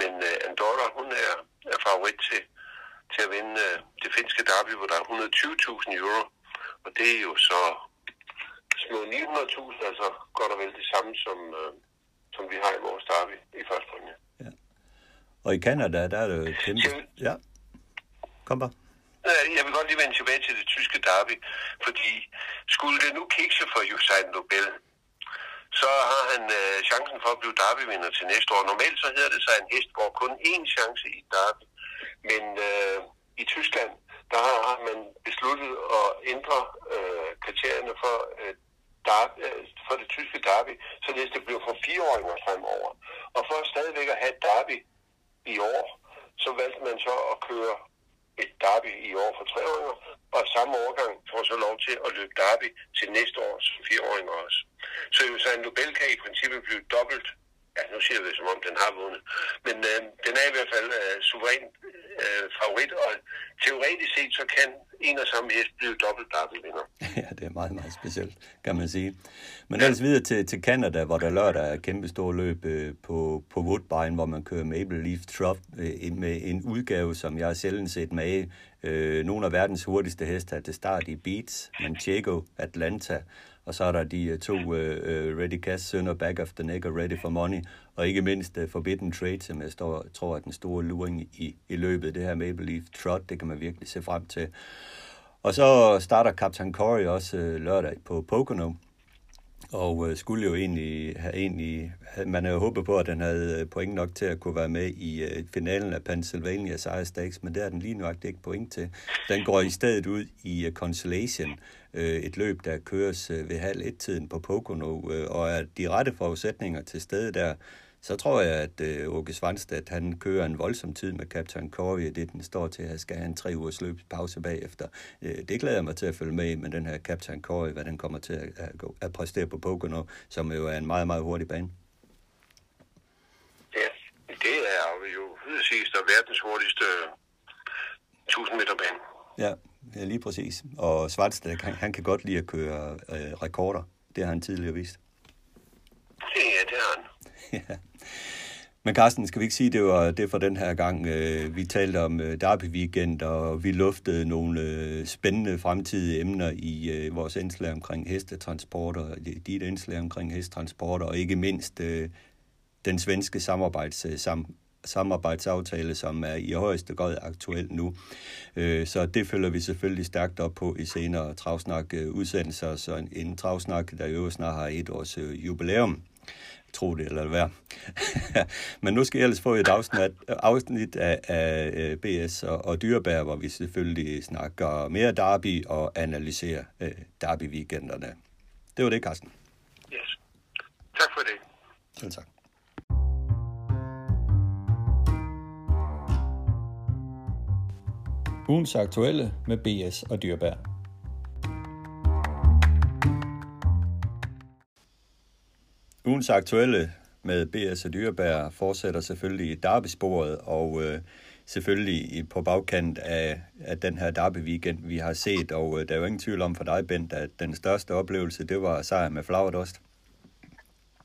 Men uh, Andorra, hun er, er favorit til, til at vinde uh, det finske derby, hvor der er 120.000 euro. Og det er jo så små 900.000, altså godt og vel det samme, som, uh, som vi har i vores derby i første runde. Ja. Og i Canada, der er det jo kæmpe... Ja, kom bare. Jeg vil godt lige vende tilbage til det tyske derby, fordi skulle det nu kikse for Usain Nobel, så har han øh, chancen for at blive derbyvinder til næste år. Normalt så hedder det sig, at en hest går kun én chance i derby. Men øh, i Tyskland, der har man besluttet at ændre øh, kriterierne for, øh, derby, øh, for det tyske derby, så det bliver for fireåringer fremover. Og for stadigvæk at have derby i år, så valgte man så at køre et derby i år for tre år, og samme årgang får så lov til at løbe derby til næste års fireåringer også. Så Usain Nobel kan i princippet blive dobbelt ja, nu siger vi det, som om den har vundet. Men øh, den er i hvert fald øh, suveræn øh, favorit, og teoretisk set, så kan en og samme hest blive dobbelt derbyvinder. <laughs> ja, det er meget, meget specielt, kan man sige. Men ja. ellers videre til, til Canada, hvor der lørdag er kæmpe store løb øh, på, på Woodbine, hvor man kører Maple Leaf Trop øh, med en udgave, som jeg har sjældent set med. Øh, nogle af verdens hurtigste heste er til start i Beats, Manchego, Atlanta, og så er der de to uh, Ready Cash Sønder, Back of the Neck og Ready for Money, og ikke mindst uh, Forbidden Trade, som jeg står, tror er den store luring i, i løbet. Det her Maple Leaf Trot, det kan man virkelig se frem til. Og så starter Captain Corey også uh, lørdag på Pocono, og øh, skulle jo egentlig have egentlig, man havde håbet på, at den havde øh, point nok til at kunne være med i øh, finalen af Pennsylvania Sire Stakes, men der er den lige nok ikke point til. Den går i stedet ud i uh, Consolation, øh, et løb, der køres øh, ved halv et-tiden på Pocono, øh, og er de rette forudsætninger til stede der, så tror jeg, at øh, Åke Svanstedt, han kører en voldsom tid med Captain Corey, det den står til, at skal have en tre ugers løbspause bagefter. Øh, det glæder jeg mig til at følge med i, med den her Captain Corey, hvad den kommer til at, at, gå, at præstere på Pocono, som jo er en meget, meget hurtig bane. Ja, det er jo hidsigst og verdens hurtigste 1000 meter bane. Ja, Ja, lige præcis. Og Svartstad, han, han kan godt lide at køre øh, rekorder. Det har han tidligere vist. Ja, det har han. <laughs> ja. Men Carsten, skal vi ikke sige, det var det for den her gang. Øh, vi talte om øh, Derby Weekend, og vi luftede nogle øh, spændende fremtidige emner i vores indslag omkring hestetransporter, dit indslag omkring hestetransporter, og ikke mindst den svenske samarbejds, sam, samarbejdsaftale, som er i højeste grad aktuel nu. Så det følger vi selvfølgelig stærkt op på i senere Travsnak-udsendelser, så en travsnak, der jo snart har et års jubilæum tro det eller hvad. <laughs> Men nu skal jeg ellers få et afsnit, afsnit af, af BS og, og Dyrbær, hvor vi selvfølgelig snakker mere derby og analyserer uh, derby-weekenderne. Det var det, Carsten. Yes. Tak for det. Selv tak. Ugens aktuelle med BS og Dyrbær. Ugens aktuelle med BS og Dyrbær fortsætter selvfølgelig i derbysporet, og øh, selvfølgelig på bagkant af, af den her derby-weekend, vi har set, og øh, der er jo ingen tvivl om for dig, Bent, at den største oplevelse, det var sejr med Flagerdost.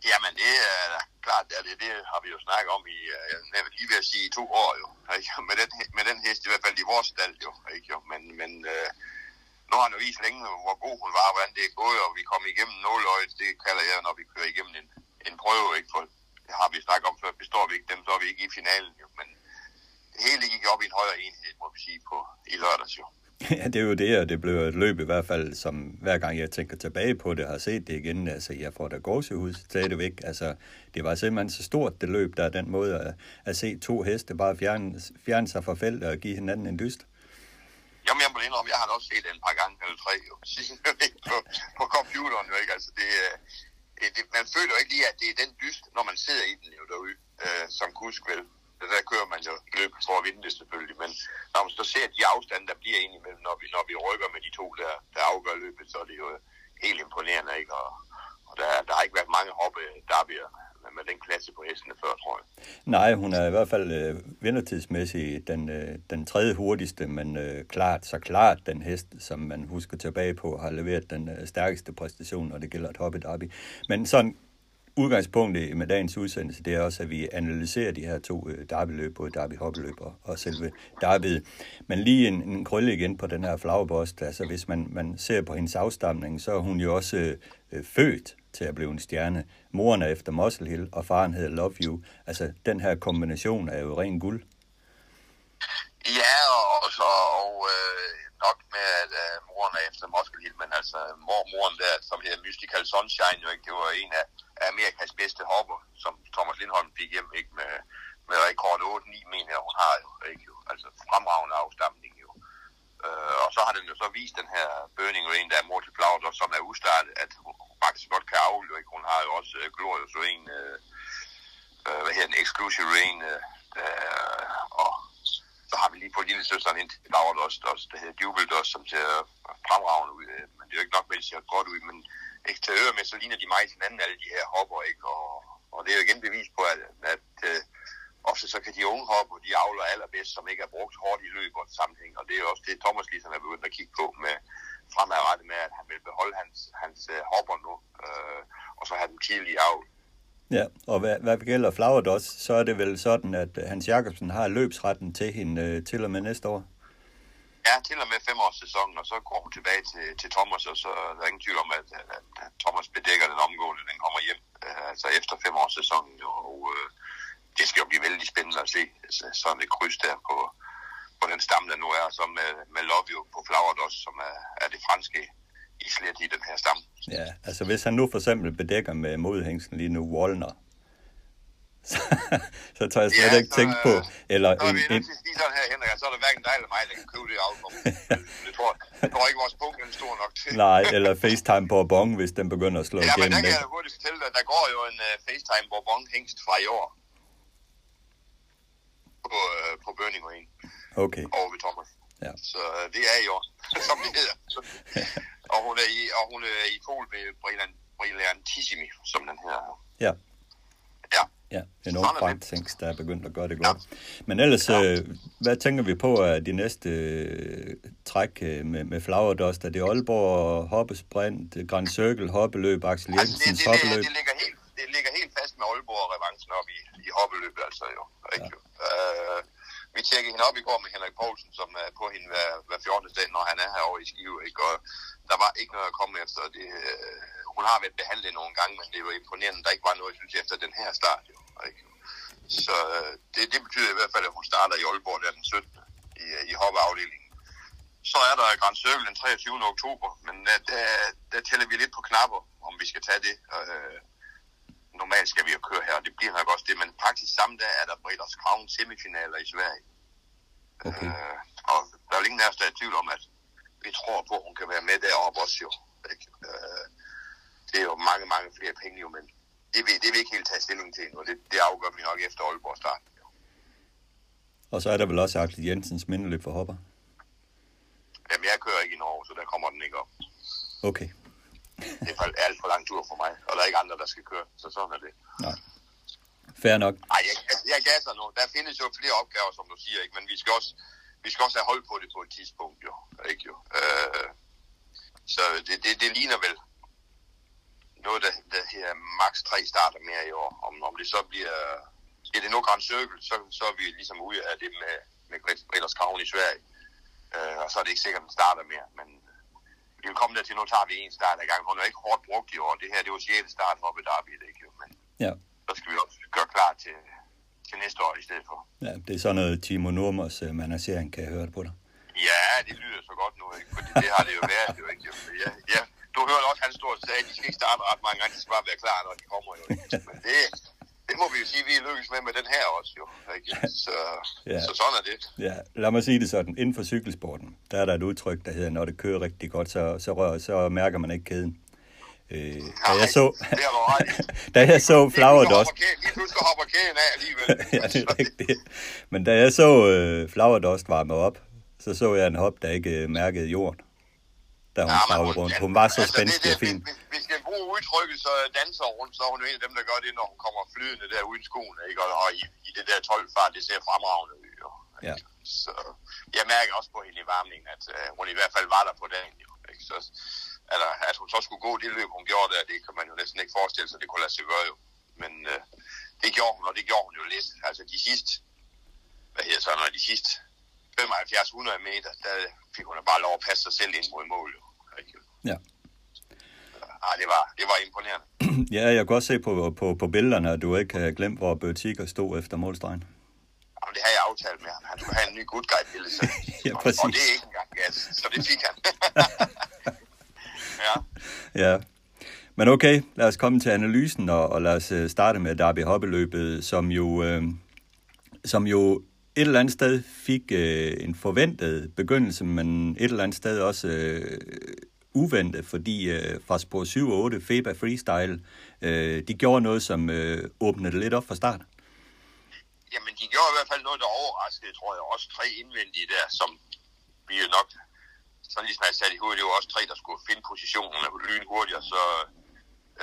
Jamen, det er klart, ja, det, det har vi jo snakket om i, øh, jeg vil lige ved at sige, to år jo. <laughs> Ikke? Med, den, med den hest, i hvert fald i vores stald jo. Ikke? jo. Men, men øh, nu har han jo vist længe, hvor god hun var, hvordan det er gået, og vi kom igennem nåløjet, det kalder jeg, når vi kører igennem en, en prøve. Ikke? For det har vi snakket om før, består vi ikke dem, så er vi ikke i finalen jo. Men det hele gik op i en højere enhed, må vi sige, på, i lørdags jo. <laughs> Ja, det er jo det, og det blev et løb i hvert fald, som hver gang jeg tænker tilbage på det, har set det igen, altså jeg får da gåsehud stadigvæk. Altså, det var simpelthen så stort det løb, der er den måde at, at se to heste bare fjerne, fjerne sig fra feltet og give hinanden en dyst. Jamen, jeg må indrømme, jeg har også set det en par gange eller tre, jo, <laughs> på, på computeren, jo, ikke? Altså, øh, det, det, man føler jo ikke lige, at det er den dyst, når man sidder i den jo derude, øh, som kusk vel. Der kører man jo løb for at vinde det selvfølgelig, men når man så ser de afstande, der bliver ind imellem, når vi, når vi rykker med de to, der, der afgør løbet, så er det jo helt imponerende, ikke? Og, og der, der har ikke været mange hoppe derby'er med den klasse på hestene før, tror jeg. Nej, hun er i hvert fald øh, vindertidsmæssigt den, øh, den tredje hurtigste, men øh, klart, så klart den hest, som man husker tilbage på, har leveret den øh, stærkeste præstation, når det gælder et hoppe derby. Men sådan udgangspunktet med dagens udsendelse, det er også, at vi analyserer de her to øh, derbyløb, både derby hoppeløb og selve derbyet. Men lige en, en krølle igen på den her flagbost, altså hvis man, man ser på hendes afstamning, så er hun jo også øh, født til at blive en stjerne. Moren er efter Muscle Hill, og faren hedder Love You. Altså, den her kombination er jo ren guld. Ja, og, og, så, og øh, nok med, at øh, moren er efter Muscle Hill, men altså mormoren der, som hedder Mystical Sunshine, jo ikke, det var en af, Amerikas bedste hopper, som Thomas Lindholm fik hjem, ikke, med, med rekord 8-9, mener jeg, hun har jo, ikke, jo. altså fremragende afstamning. Øh, og så har den jo så vist den her Burning Rain, der er mor til Flauter, som er ustartet, at hun faktisk godt kan afle, ikke? Hun har jo også øh, Glorious Rain, øh, øh hvad hedder den, Exclusive Rain, øh, øh, og så har vi lige på lille søsteren ind til Laura også, også, der hedder Jubel også, som ser fremragende ud. Øh, men det er jo ikke nok med, at det ser godt ud, men eksteriør med, så ligner de meget hinanden, alle de her hopper, ikke? Og, og det er jo igen bevis på, at, at øh, ofte så kan de unge hopper, de avler allerbedst, som ikke er brugt hårdt i løb og sammenhæng, og det er jo også det, Thomas ligesom er begyndt at kigge på med, fremadrettet med, at han vil beholde hans, hans uh, hopper nu, uh, og så have dem tidlige af. Ja, og hvad, hvad gælder Flauerdos, så er det vel sådan, at Hans Jacobsen har løbsretten til hende uh, til og med næste år? Ja, til og med femårssæsonen, og så går hun tilbage til, til Thomas, og så er der ingen tvivl om, at, at, at Thomas bedækker den omgående, den kommer hjem, uh, altså efter femårssæsonen, og uh, det skal jo blive vældig spændende at se, altså, sådan et kryds der på, på den stamme, der nu er, som med, med Love You på Flauerdos, som er, er det franske islet i den her stamme. Ja, altså hvis han nu for eksempel bedækker med modhængsen lige nu Wallner, <laughs> så, så tør jeg slet ja, ikke så, tænke på. Eller så en, en... Lige sådan her, Henrik, så er der hverken dig eller mig, der kan købe det album. <laughs> det tror jeg. tror ikke, vores punkt er stor nok til. Nej, eller FaceTime Bourbon, hvis den begynder at slå ja, igennem. Ja, men der kan jeg hurtigt fortælle dig, der går jo en uh, FaceTime Bourbon hængst fra i år. På, uh, på Burning Rain. Okay. Over ved Thomas. Ja. Så uh, det er i år, <laughs> som det hedder. <laughs> og hun er i, og hun er i pol ved Brillantissimi, som den hedder. Ja. Ja. Ja, en ung Franks, der er begyndt at gøre det godt. Ja. Men ellers, ja. øh, hvad tænker vi på af de næste øh, træk øh, med, med Flauerdost? Er det Aalborg, hoppesprint, Grand Circle, hoppeløb, Axel Jensens altså, det, det, hoppeløb? Det, det, ligger helt, det ligger helt fast med Aalborg-revancen op i, i hoppeløbet, altså jo. Ikke? Ja. Øh, vi tjekkede hende op i går med Henrik Poulsen, som er på hende hver, hver 14. dag, når han er herovre i Skive. Ikke? Og der var ikke noget at komme efter. Det, øh, hun har været behandlet nogle gange, men det var imponerende, der ikke var noget, synes jeg, efter den her start. Jo. Ikke? Så øh, det, det betyder i hvert fald, at hun starter i Aalborg der den 17. i, i hoppeafdelingen. Så er der Grand Circle den 23. oktober, men der, der, der tæller vi lidt på knapper, om vi skal tage det. Øh, normalt skal vi jo køre her, og det bliver nok også det, men faktisk samme dag er der Breeders Crown semifinaler i Sverige. Okay. Øh, og der er jo ingen af os, der er i tvivl om, at vi tror på, at hun kan være med deroppe også jo. Ikke? Øh, det er jo mange, mange flere penge jo, men det vil, det vil ikke helt tage stilling til endnu. Det, det afgør vi nok efter Aalborg start. Og så er der vel også Axel Jensens mindeløb for hopper? Jamen, jeg kører ikke i Norge, så der kommer den ikke op. Okay. Det er alt for lang tur for mig, og der er ikke andre, der skal køre, så sådan er det. Nej. Fair nok. Nej, jeg, jeg gasser nu. Der findes jo flere opgaver, som du siger, ikke? men vi skal også, vi skal også have hold på det på et tidspunkt, jo. Ikke jo? Øh, så det, det, det ligner vel noget, der, der her max 3 starter mere i år. Om, om det så bliver, bliver det nu Grand Circle, så, så er vi ligesom ude af det med, med Greters Kravn i Sverige. Øh, og så er det ikke sikkert, at den starter mere, men vi vil komme der til, nu tager vi en start ad gang. Hun er ikke hårdt brugt i år. Det her, det var 6. start for Derby, det ikke jo. Men ja. så skal vi også gøre klar til, til næste år i stedet for. Ja, det er sådan noget Timo Nurmers uh, managering, kan jeg høre det på dig. Ja, det lyder så godt nu, ikke? Fordi det har det jo været, jo ikke? Ja, ja. Du hørte også, han stod og sagde, at de skal ikke starte ret mange gange, de skal bare være klar, når de kommer, jo. Ikke? Men det, det må vi jo sige, at vi er lykkes med med den her også, jo. Ikke? Så, <laughs> ja. så sådan er det. Ja, lad mig sige det sådan. Inden for cykelsporten, der er der et udtryk, der hedder, når det kører rigtig godt, så, så, rør, så mærker man ikke kæden. Øh, da Nej, jeg så, da jeg så Flower <laughs> Lige pludselig Dust, hopper kæden- Lige pludselig hopper kæden af alligevel. <laughs> ja, det er rigtigt. Men da jeg så øh, Flower Dust varme op, så så jeg en hop, der ikke øh, mærkede jorden, da hun Ja, kravlede rundt. Hun var så altså, spændstig det, og fin. Hvis, hvis vi skal bruge udtrykket, så danser rundt, så er hun jo en af dem, der gør det, når hun kommer flydende der uden skoene, ikke? Og, og i, i det der 12-fart, det ser fremragende ud, jo. Ja. Så jeg mærker også på hende i varmningen, at uh, hun i hvert fald var der på dagen, jo. Ikke? Så, eller, at hun så skulle gå det løb, hun gjorde der, det kan man jo næsten ikke forestille sig, det kunne lade sig gøre, jo. Men uh, det gjorde hun, og det gjorde hun jo lidt. Altså de sidste, hvad hedder så, når de sidste 75-100 meter, der fik hun bare lov at passe sig selv ind mod mål, jo. Ikke? Ja. Ja, det var, det var imponerende. <clears throat> ja, jeg kan godt se på, på, på billederne, at du ikke har glemt, hvor Bøtiker stod efter målstregen. Jamen, det har jeg aftalt med ham. Han skulle have en ny good guy billede. Så. <laughs> Ja, Og- præcis. Og det er ikke engang gas, så det fik han. <laughs> ja. Ja. Men okay, lad os komme til analysen, og, og lad os øh, starte med Derby Hoppeløbet, som jo, øh, som jo et eller andet sted fik øh, en forventet begyndelse, men et eller andet sted også øh, uventet, fordi øh, fra spor 7 og 8, FEBA Freestyle, øh, de gjorde noget, som øh, åbnede det lidt op fra start. Jamen, de gjorde i hvert fald noget, der overraskede, tror jeg. Også tre indvendige der, som vi jo nok, sådan lige snart sat i hovedet, det var også tre, der skulle finde positionerne lynhurtigt, hurtigere, så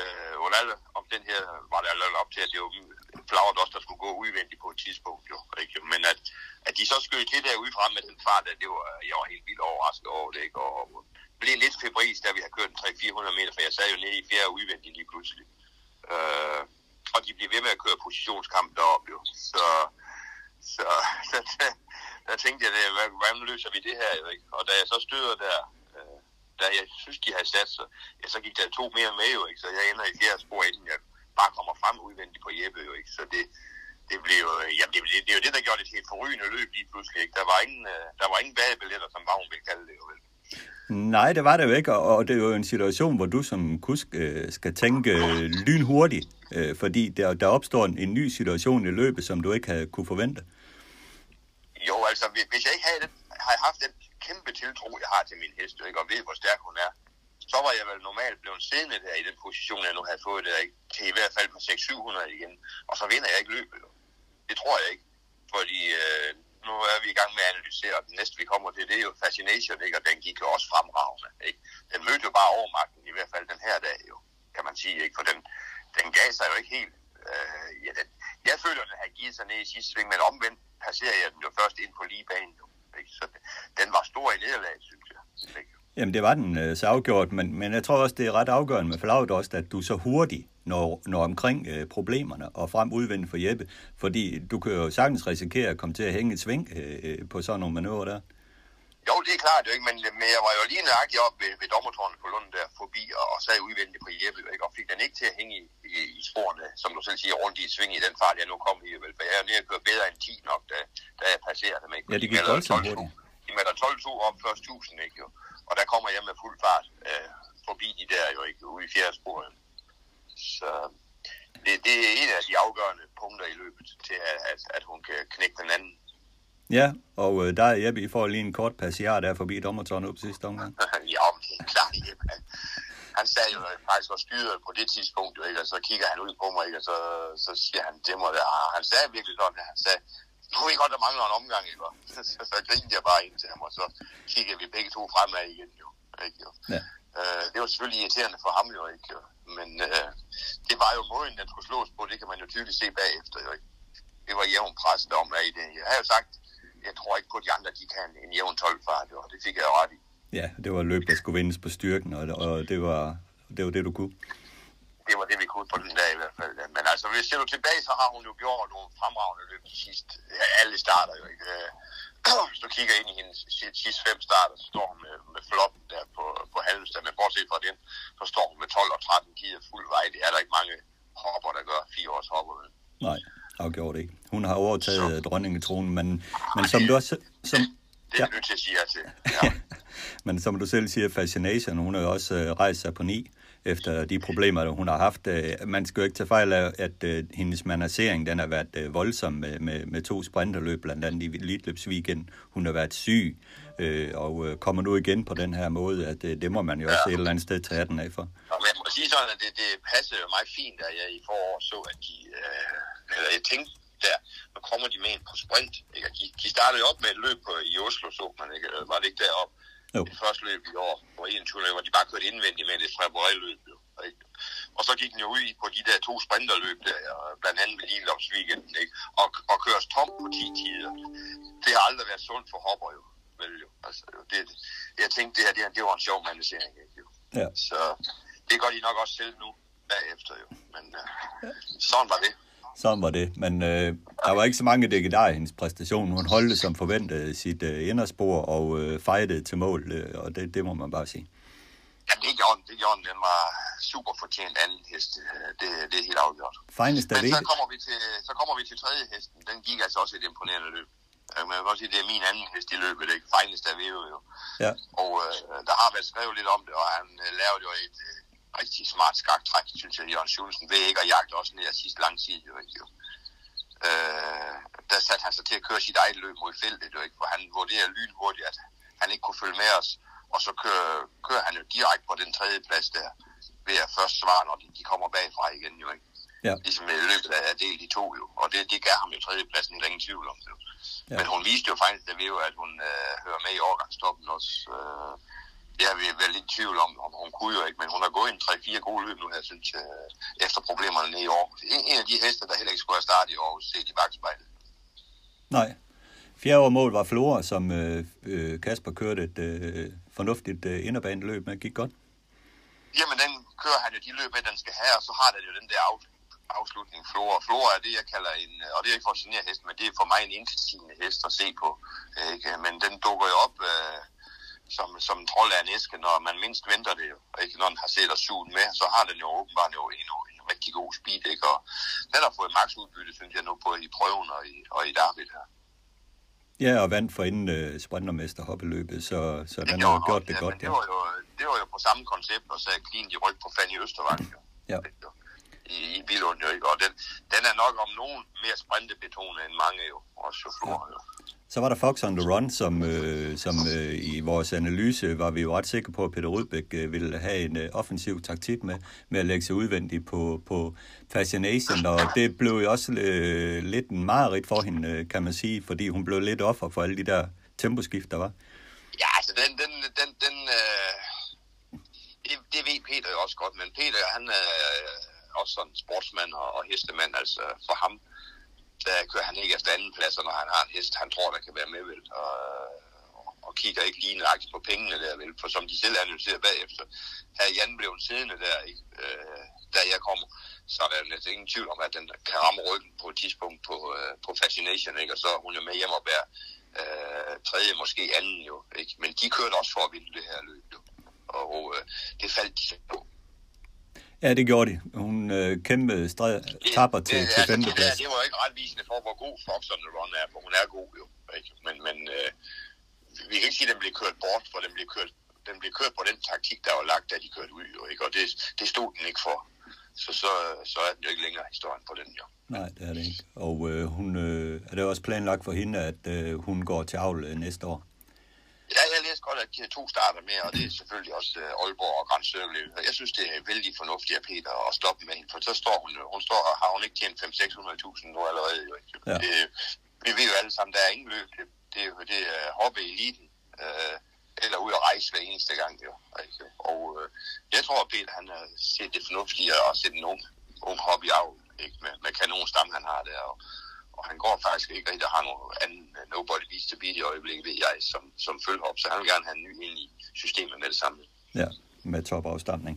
øh, under alle om den her var der lavet op til, at det var flagret også, der skulle gå udvendigt på et tidspunkt, jo. Ikke? Men at, at de så skød til der udefra med den fart, at det var, jeg var helt vildt overrasket over det, ikke? Og blev lidt febris, da vi har kørt 300-400 meter, for jeg sad jo nede i fjerde udvendigt lige pludselig. Øh, og de blev ved med at køre positionskamp deroppe, jo. Så, så, <laughs> så der, der tænkte jeg, det, hvad- hvordan løser vi det her, jo, ikke? Og da jeg så støder der, da jeg synes, de havde sat sig, ja, så gik der to mere med, jo, ikke? Så jeg ender i fjerde spor, inden jeg bare kommer frem udvendigt på Jeppe, jo, ikke? Så det, det blev jo, ja, det, det, det, er jo det, der gjorde det til et forrygende løb lige pludselig, ikke? Der var ingen, øh, der var ingen badebilletter, som Vagn ville kalde det, jo, vel? Nej, det var det jo ikke, og det er jo en situation, hvor du som kusk øh, skal tænke øh, lynhurtigt, øh, fordi der, der opstår en, en ny situation i løbet, som du ikke havde kunne forvente. Jo, altså, hvis hvis jeg ikke havde, den, havde haft den kæmpe tiltro, jeg har til min hest, ikke, og ved, hvor stærk hun er, så var jeg vel normalt blevet siddende der i den position, jeg nu havde fået der, ikke, til i hvert fald med 6-700 igen, og så vinder jeg ikke løbet. Det tror jeg ikke, fordi øh, nu er vi i gang med at analysere, og det næste vi kommer til, det er jo Fascination, ikke, og den gik jo også fremragende. Ikke? Den mødte jo bare overmagten, i hvert fald den her dag, jo, kan man sige, ikke, for den, den gav sig jo ikke helt. Øh, ja, den, jeg føler, den har givet sig ned i sidste sving, men omvendt passerer jeg den jo først ind på lige banen. Jo, ikke? Så den, var stor i nederlaget, synes jeg. Ikke? Jamen, det var den øh, så afgjort, men, men jeg tror også, det er ret afgørende med Flaudost, at du så hurtigt når, når omkring øh, problemerne og frem udvendigt for Jeppe, fordi du kan jo sagtens risikere at komme til at hænge et sving øh, øh, på sådan nogle manøvrer der. Jo, det er klart, ikke? Men, men jeg var jo lige nøjagtig op ved, ved dommertårnet på Lund der forbi og, og sad udvendigt på Jeppe, ikke? og fik den ikke til at hænge i, i, i sporene, som du selv siger, rundt i sving i den fart, jeg nu kom i. Vel? For jeg er nede og køre bedre end 10 nok, da, da jeg passerede dem. Ikke? Ja, det gik voldsomt 12-2 hurtigt. De melder 12-2 op først 1000, ikke jo? Og der kommer jeg med fuld fart øh, forbi de der jo ikke, ude i fjerde spor. Så det, det er en af de afgørende punkter i løbet til, at, at, at hun kan knække den anden. Ja, og øh, der er Jeppe, I får lige en kort passiar der forbi dommertårnet op sidste omgang. <laughs> ja, men det er klart, Jeppe. Han, han sad jo faktisk og styrede på det tidspunkt, jo, ikke? og så kigger han ud på mig, ikke? og så, så siger han til mig, der, han sagde virkelig sådan, at han sagde, nu ved godt, der mangler en omgang, ikke? Så, så, så grinede jeg bare ind til ham, og så kiggede vi begge to fremad igen, jo. Ikke, jo? Ja. Øh, det var selvfølgelig irriterende for ham, jo, ikke? Jo? Men øh, det var jo måden, den skulle slås på, det kan man jo tydeligt se bagefter, jo, ikke? Det var jævn pres, om af i det. Jeg har jo sagt, jeg tror ikke på, at de andre, de kan en jævn 12-fart, jo, og det fik jeg jo ret i. Ja, det var løb, der skulle vindes på styrken, og, og det, var, det var det, du kunne. det var det, vi kunne på den dag i hvert fald. Men altså, hvis ser du tilbage, så har hun jo gjort nogle fremragende løb sidste. Ja, alle starter jo ikke. Øh, <clears throat> Hvis du kigger ind i hendes si- sidste fem starter, så står hun med, med floppen der på, på Halmstad. Men bortset fra den, så står hun med 12 og 13 gider fuld vej. Det er der ikke mange hopper, der gør fire års hopper. Nej, afgjort ikke. Hun har overtaget så. dronningetronen, men, men som du også... Som, Det er nødt til at sige til. Ja. <laughs> men som du selv siger, Fascination, hun har jo også øh, rejst sig på ni efter de problemer, hun har haft. Øh, man skal jo ikke tage fejl af, at øh, hendes managering, den har været voldsom med, med, med to sprinterløb, blandt andet i Elitløbsweekend. Hun har været syg, øh, og øh, kommer nu igen på den her måde, at øh, det må man jo også et eller andet sted tage den af for. Og men jeg må sige sådan, at det, det passede jo meget fint, at jeg i forår så, at de, øh, eller jeg tænkte der, nu kommer de med en på sprint. Ikke? De, de startede jo op med et løb på, i Oslo, så man ikke, var det ikke deroppe? Jo. Det første løb i år, hvor 21 hvor de bare kørte indvendigt med præpareløb. Jo, ikke? Og så gik den jo ud på de der to sprinterløb der, blandt andet ved Lilleopsweekenden, ikke? Og, og køres tom på 10 tider. Det har aldrig været sundt for hopper jo. Vel, jo. Altså, det, jeg tænkte, det her, det, her, det var en sjov manisering. Ikke, jo. Ja. Så det gør de nok også selv nu, bagefter jo. Men uh, sådan var det. Sådan var det. Men øh, der var ikke så mange dækkedar i hendes præstation. Hun holdte som forventet sit øh, inderspor og øh, fejlede til mål, øh, og det, det må man bare sige. Ja, det gjorde den. Det gjorde den. Den var super fortjent anden hest. Det, det er helt afgjort. Finest Men så kommer, vi til, så kommer vi til tredje hesten. Den gik altså også et imponerende løb. Man kan godt sige, at det er min anden hest i løbet. Det er ikke Finest af jo. Ja. Og øh, der har været skrevet lidt om det, og han øh, lavede jo et øh, rigtig smart skaktræk, synes jeg, Jørgen Schulzen, ved ikke at jagte også ned sidste lang tid. Jo, ikke, jo. Øh, der satte han sig til at køre sit eget løb mod feltet, jo, ikke, for han vurderer lynhurtigt, at han ikke kunne følge med os og så kører, kører han jo direkte på den tredje plads der, ved at først svare, når de, de kommer bagfra igen jo, ikke? Ja. Ligesom i løbet af del de to jo, og det, det gav ham jo tredjepladsen, der er ingen tvivl om det. Ja. Men hun viste jo faktisk, at, jo, at hun øh, hører med i overgangstoppen også. Øh, det har vi været lidt i tvivl om, om hun kunne jo ikke, men hun har gået en 3-4 gode løb nu her, synes jeg, efter problemerne nede i år. En, en af de heste, der heller ikke skulle have startet i år, set i bagspejlet. Nej. Fjerde mål var Flora, som øh, øh, Kasper kørte et øh, fornuftigt øh, inderbaneløb med. Gik godt? Jamen, den kører han jo de løb med, den skal have, og så har den jo den der af, afslutning Flora. Flora er det, jeg kalder en, og det er ikke for at genere hesten, men det er for mig en intetsigende hest at se på. Ikke? Men den dukker jo op øh, som, som en trold af en æske, når man mindst venter det jo. Ikke? Når den har set os sugen med, så har den jo åbenbart jo en, en rigtig god speed. Ikke? Og den har fået max udbytte, synes jeg nu, både i prøven og i, og i David her. Ja, og vandt for inden uh, sprintermester hoppeløbet, så, så den har gjort det ja, godt. Det, var jo, det var jo på samme koncept, og så clean de ryg på Fanny Østervang. Jo. Ja. I, i Bilund jo ikke, og den, den er nok om nogen mere sprintebetonet end mange jo, også chauffører ja. jo. Så var der Fox on the Run, som, øh, som øh, i vores analyse var vi jo ret sikre på, at Peter Rudbæk øh, ville have en øh, offensiv taktik med, med at lægge sig udvendigt på, på Fascination, og det blev jo også øh, lidt en mareridt for hende, øh, kan man sige, fordi hun blev lidt offer for alle de der temposkift, der var. Ja, altså den, den, den, den øh, det, det ved Peter jo også godt, men Peter, han er øh, også sådan sportsmand og, og hestemand, altså for ham, der kører han ikke efter anden pladser, når han har en hest, han tror, der kan være med, vel? Og, og kigger ikke lige nøjagtigt på pengene der, vel? For som de selv analyserer bagefter, her Jan blev siddende der, ikke? Øh, da jeg kommer, så er der næsten ingen tvivl om, at den kan ramme ryggen på et tidspunkt på, øh, på Fascination, ikke? Og så er hun jo med hjem og bærer øh, tredje, måske anden jo, ikke? Men de kørte også for at vinde det her løb, jo. Og øh, det faldt de på. Ja, det gjorde de. Hun øh, kæmpede stræd, tapper til, det, til femteplads. Det, det, var ikke retvisende for, hvor god Fox on the Run er, for hun er god jo. Ikke? Men, men øh, vi kan ikke sige, at den blev kørt bort, for den blev kørt, den blev kørt på den taktik, der var lagt, da de kørte ud. Jo, ikke? Og det, det stod den ikke for. Så, så, så er den jo ikke længere historien på den jo. Nej, det er det ikke. Og øh, hun, øh, er det også planlagt for hende, at øh, hun går til avl øh, næste år? Ja, jeg læste godt, at de har to starter med, og det er selvfølgelig også uh, Aalborg og Grand Circle. Jeg synes, det er vældig fornuftigt af Peter at stoppe med hende, for så står hun, hun står, har hun ikke tjent 500-600.000 nu allerede. Jo? Ja. Det, vi ved jo alle sammen, der er ingen løb. Det, det, det er hoppe i eliten, uh, eller ud at rejse hver eneste gang. Jo, ikke? Og uh, jeg tror, at Peter han har set det fornuftige at sætte en ung, ung hobby af, ikke? Med, med kanonstamme, han har der. Og, og han går faktisk ikke rigtig og har nogen anden øh, nobody beats to beat i øjeblikket, ved jeg, som, som følger op. Så han vil gerne have en ny ind i systemet med det samme. Ja, med topafstamning.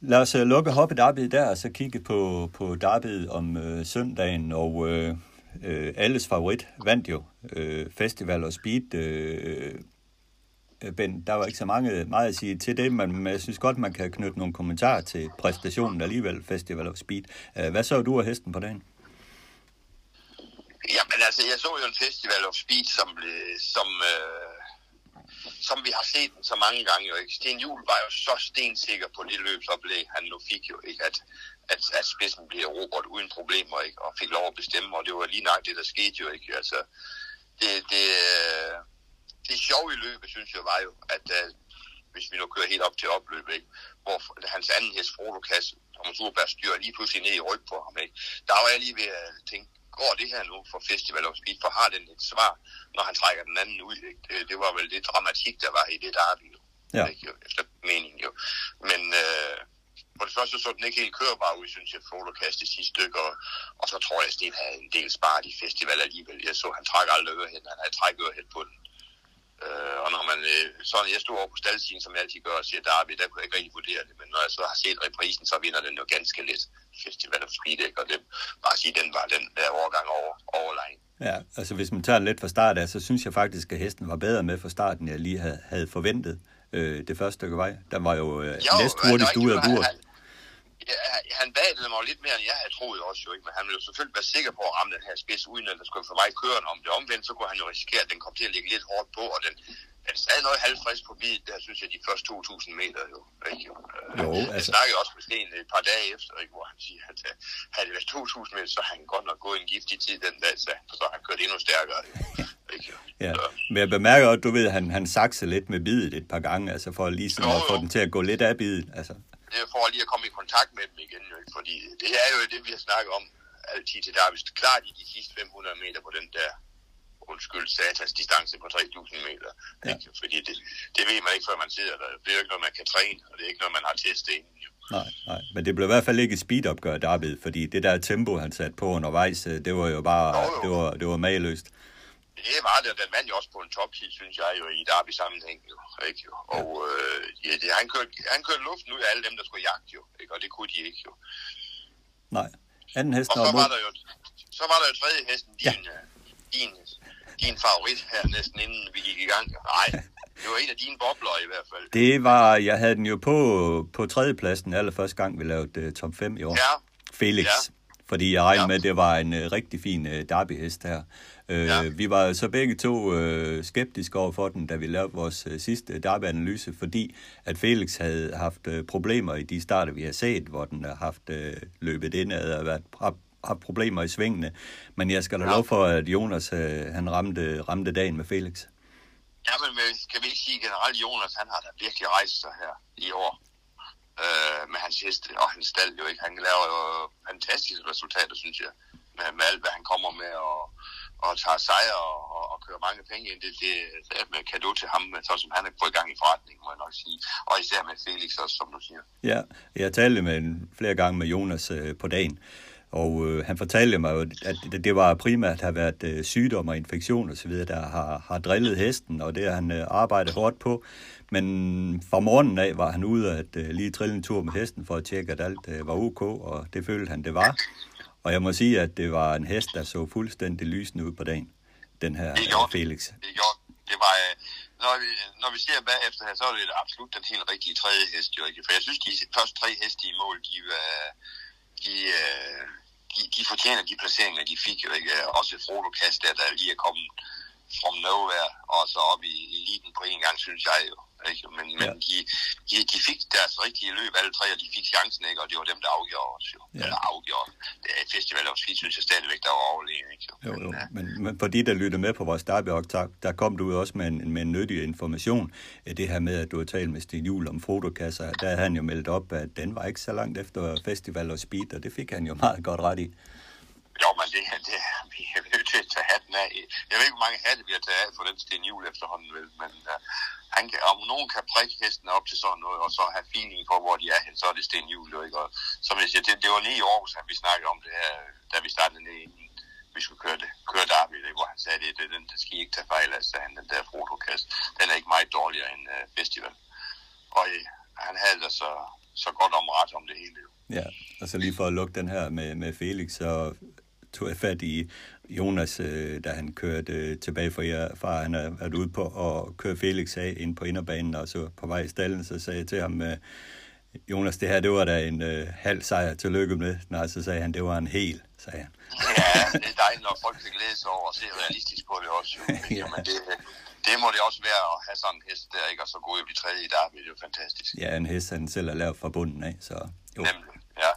Lad os øh, lukke hoppet derby der, og så kigge på, på derbyet om øh, søndagen, og øh, øh, alles favorit vandt jo øh, Festival og Speed. Øh, øh, Ben, der var ikke så mange, meget at sige til det, men jeg synes godt, man kan knytte nogle kommentarer til præstationen alligevel, Festival of Speed. Hvad så du af hesten på dagen? Jamen altså, jeg så jo en festival of speed, som, øh, som, øh, som vi har set den så mange gange jo ikke. Sten Juhl var jo så stensikker på det løbsoplæg, han nu fik jo ikke, at, at, at spidsen blev erobret uden problemer ikke, og fik lov at bestemme, og det var lige nok det, der skete jo ikke. Altså, det, det, øh, det sjove i løbet, synes jeg, var jo, at da, hvis vi nu kører helt op til opløbet, ikke? hvor hans anden hest, Frodo Kasse, Thomas Urberg, styrer lige pludselig ned i ryg på ham. Ikke? Der var jeg lige ved at tænke, går det her nu for Festival of Speed, for har den et svar, når han trækker den anden ud. Ikke? Det, det var vel det dramatik, der var i det derby, jo. Ja. Ikke? Jo, efter meningen jo. Men øh, for det første så den ikke helt kørbar ud, synes jeg, Fotokast i sidste stykke, og, og så tror jeg, at Sten havde en del sparet i festival alligevel. Jeg så, han trækker aldrig øverhen, han havde trækket øverhen på den. Øh, og når man, øh, sådan, jeg stod over på staldsiden, som jeg altid gør, og siger, Darby, der kunne jeg ikke rigtig vurdere det, men når jeg så har set reprisen, så vinder den jo ganske lidt Festival of ikke? og det bare sige, den var den der overgang over, overlegen. Ja, altså hvis man tager den lidt fra start af, så synes jeg faktisk, at hesten var bedre med fra starten, jeg lige havde, havde forventet øh, det første stykke vej. Den var jo, øh, jo næst hurtigst ud af bur. Han, ja, han bagede mig lidt mere, end jeg havde troet også jo, ikke? men han ville jo selvfølgelig være sikker på at ramme den her spids, uden at der skulle for meget kørende om det omvendt, så kunne han jo risikere, at den kom til at ligge lidt hårdt på, og den, den sad noget halvfrisk på bid, der synes jeg, de første 2.000 meter jo. Ikke? Jo, jo altså. Jeg snakkede også med Sten et par dage efter, ikke? hvor han siger, at uh, havde det været 2.000 meter, så havde han godt nok gået en giftig tid den dag, så, så han kørte endnu stærkere. Ikke? Ja. Men jeg bemærker også, du ved, at han, han sakser lidt med bidet et par gange, altså for lige sådan jo, at få den til at gå lidt af bidet. Altså. Det er for lige at komme i kontakt med dem igen, jo, fordi det er jo det, vi har snakket om altid til der, hvis klart i de sidste 500 meter på den der undskyld, satans distance på 3.000 meter. Ja. Ikke? Fordi det, det ved man ikke, før man sidder der. Det er jo ikke noget, man kan træne, og det er ikke noget, man har testet inden. Jo. Nej, nej, men det blev i hvert fald ikke speedopgør, David, fordi det der tempo, han satte på undervejs, øh, det var jo bare, jo, jo. det var, det var mageløst. Det var det, og den vandt jo også på en toptid, synes jeg jo, i derby sammenhæng jo, ikke jo. Og øh, ja, det, han, kørte, han kørte luften ud af alle dem, der skulle jagte jo, ikke? og det kunne de ikke jo. Nej, anden hesten og så var der jo, så var der jo tredje hesten, din, ja. Øh, din din favorit her næsten inden vi gik i gang? Nej, det var en af dine bobler i hvert fald. Det var, jeg havde den jo på, på tredjepladsen allerførste gang, vi lavede uh, top 5 i år. Ja. Felix. Ja. Fordi jeg regnede ja. med, at det var en uh, rigtig fin uh, derbyhest her. Uh, ja. Vi var så begge to uh, skeptiske over for den, da vi lavede vores uh, sidste derbyanalyse, fordi at Felix havde haft uh, problemer i de starter, vi har set, hvor den har haft uh, løbet indad og været har problemer i svingene. Men jeg skal da ja. lov for, at Jonas øh, han ramte, ramte dagen med Felix. Ja, men kan vi ikke sige generelt, Jonas han har da virkelig rejst sig her i år øh, med hans heste og hans stald jo ikke. Han laver jo fantastiske resultater, synes jeg, med, med alt, hvad han kommer med og, og tager sejre og, og, og kører mange penge ind. Det, det, det er med kado til ham, så som han har fået i gang i forretningen, må jeg nok sige. Og især med Felix også, som du siger. Ja, jeg talte med en, flere gange med Jonas øh, på dagen, og øh, han fortalte mig at det, det var primært har været øh, sygdom og infektion og så videre, der har, har drillet hesten, og det har han øh, arbejdet hårdt på. Men fra morgenen af var han ude at øh, lige trille en tur med hesten for at tjekke, at alt øh, var ok, og det følte han, det var. Og jeg må sige, at det var en hest, der så fuldstændig lysende ud på dagen, den her det gjorde, Felix. Det gjorde, det var, øh, når vi, når vi ser bagefter her, så er det absolut den helt rigtige tredje hest, jo ikke? For jeg synes, de første tre heste i mål, de, øh, de, øh, de, de fortjener de placeringer, de fik jo ikke. Også Frodo Kast, der, der lige er kommet from nowhere, og så op i eliten på en gang, synes jeg jo. Ikke? Men, ja. men de, de, de fik deres rigtige løb, alle tre, og de fik chancen, ikke? og det var dem, der afgjorde os jo. Ja. Eller afgjorde. Det er festival of Speed, synes jeg stadigvæk, der var overlegen. Ikke? Jo, jo. Men, ja. men, men for de, der lytter med på vores derbyoptag, der kom du også med en, med en nyttig information. Det her med, at du har talt med Sten Juhl om fotokasser, der havde han jo meldt op, at den var ikke så langt efter Festival of Speed, og det fik han jo meget godt ret i. Jo, men det, det, <laughs> vi er nødt til at tage hatten af. Jeg ved ikke, hvor mange hatte vi har taget af for den Sten Juhl efterhånden, vel, men uh, han kan, om nogen kan prikke hesten op til sådan noget, og så have feeling for, hvor de er hen, så er det Sten Juhl, ikke? Og som jeg siger, det, det var lige i Aarhus, at vi snakkede om det her, da vi startede ned i vi skulle køre, det, køre derby, det, hvor han sagde, det, det, den, det skal I ikke tage fejl af, sagde han, den der fotokast. Den er ikke meget dårligere end uh, festival. Og uh, han havde da så, så godt om ret om det hele. Ja, og så lige for at lukke den her med, med Felix, så tog jeg fat i Jonas, øh, da han kørte tilbage fra jer, far han har været ude på at køre Felix af ind på inderbanen, og så på vej i stallen, så sagde jeg til ham, øh, Jonas, det her, det var da en øh, halv sejr. Tillykke med. Nej, så sagde han, det var en hel, sagde han. Ja, det er dejligt, når folk kan glæde sig over og se realistisk på det også. Jo. <laughs> ja. Men det, det må det også være at have sådan en hest der, ikke? Og så gå i de tredje i der, det er jo fantastisk. Ja, en hest, han selv har lavet fra bunden af, så jo. Nemlig, ja.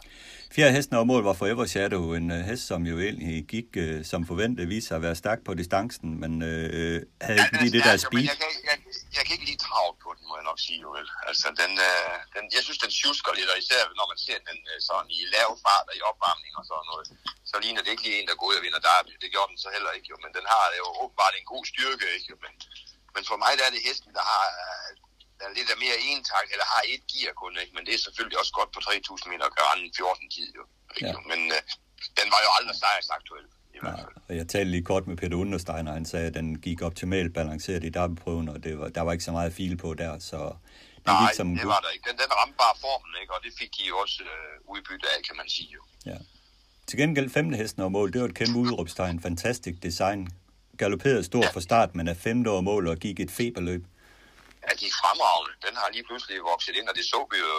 Fjerde hesten over mål var Forever Shadow, en uh, hest, som jo egentlig gik uh, som forventet, viste sig at være stærk på distancen, men uh, havde ikke lige det der speed. Jeg kan, jeg, jeg kan ikke lige travlt på den, må jeg nok sige, jo vel. Altså, den, øh, den, jeg synes, den tjusker lidt, og især når man ser den øh, sådan i lav fart og i opvarmning og sådan noget, så ligner det ikke lige en, der går ud og vinder derby. Det gjorde den så heller ikke, jo. Men den har jo åbenbart en god styrke, ikke? Jo. Men, men for mig der er det hesten, der har der er lidt af mere entakt, eller har et gear kun, ikke? Men det er selvfølgelig også godt på 3.000 meter at gøre anden 14 tid, jo. Ikke? Ja. Men øh, den var jo aldrig sejrsaktuel. Og jeg talte lige kort med Peter Understeiner, han sagde, at den gik optimalt balanceret i derbyprøven, og det var, der var ikke så meget fil på der, så det Nej, gik som det var der ikke. Den, den ramte bare formen, ikke? og det fik de jo også øh, udbytte af, kan man sige jo. Ja. Til gengæld femte hesten over mål, det var et kæmpe udråbstegn, fantastisk design. Galopperede stort ja. fra start, men er femte over mål og gik et feberløb. Er fremragende. Den har lige pludselig vokset ind, og det så vi jo,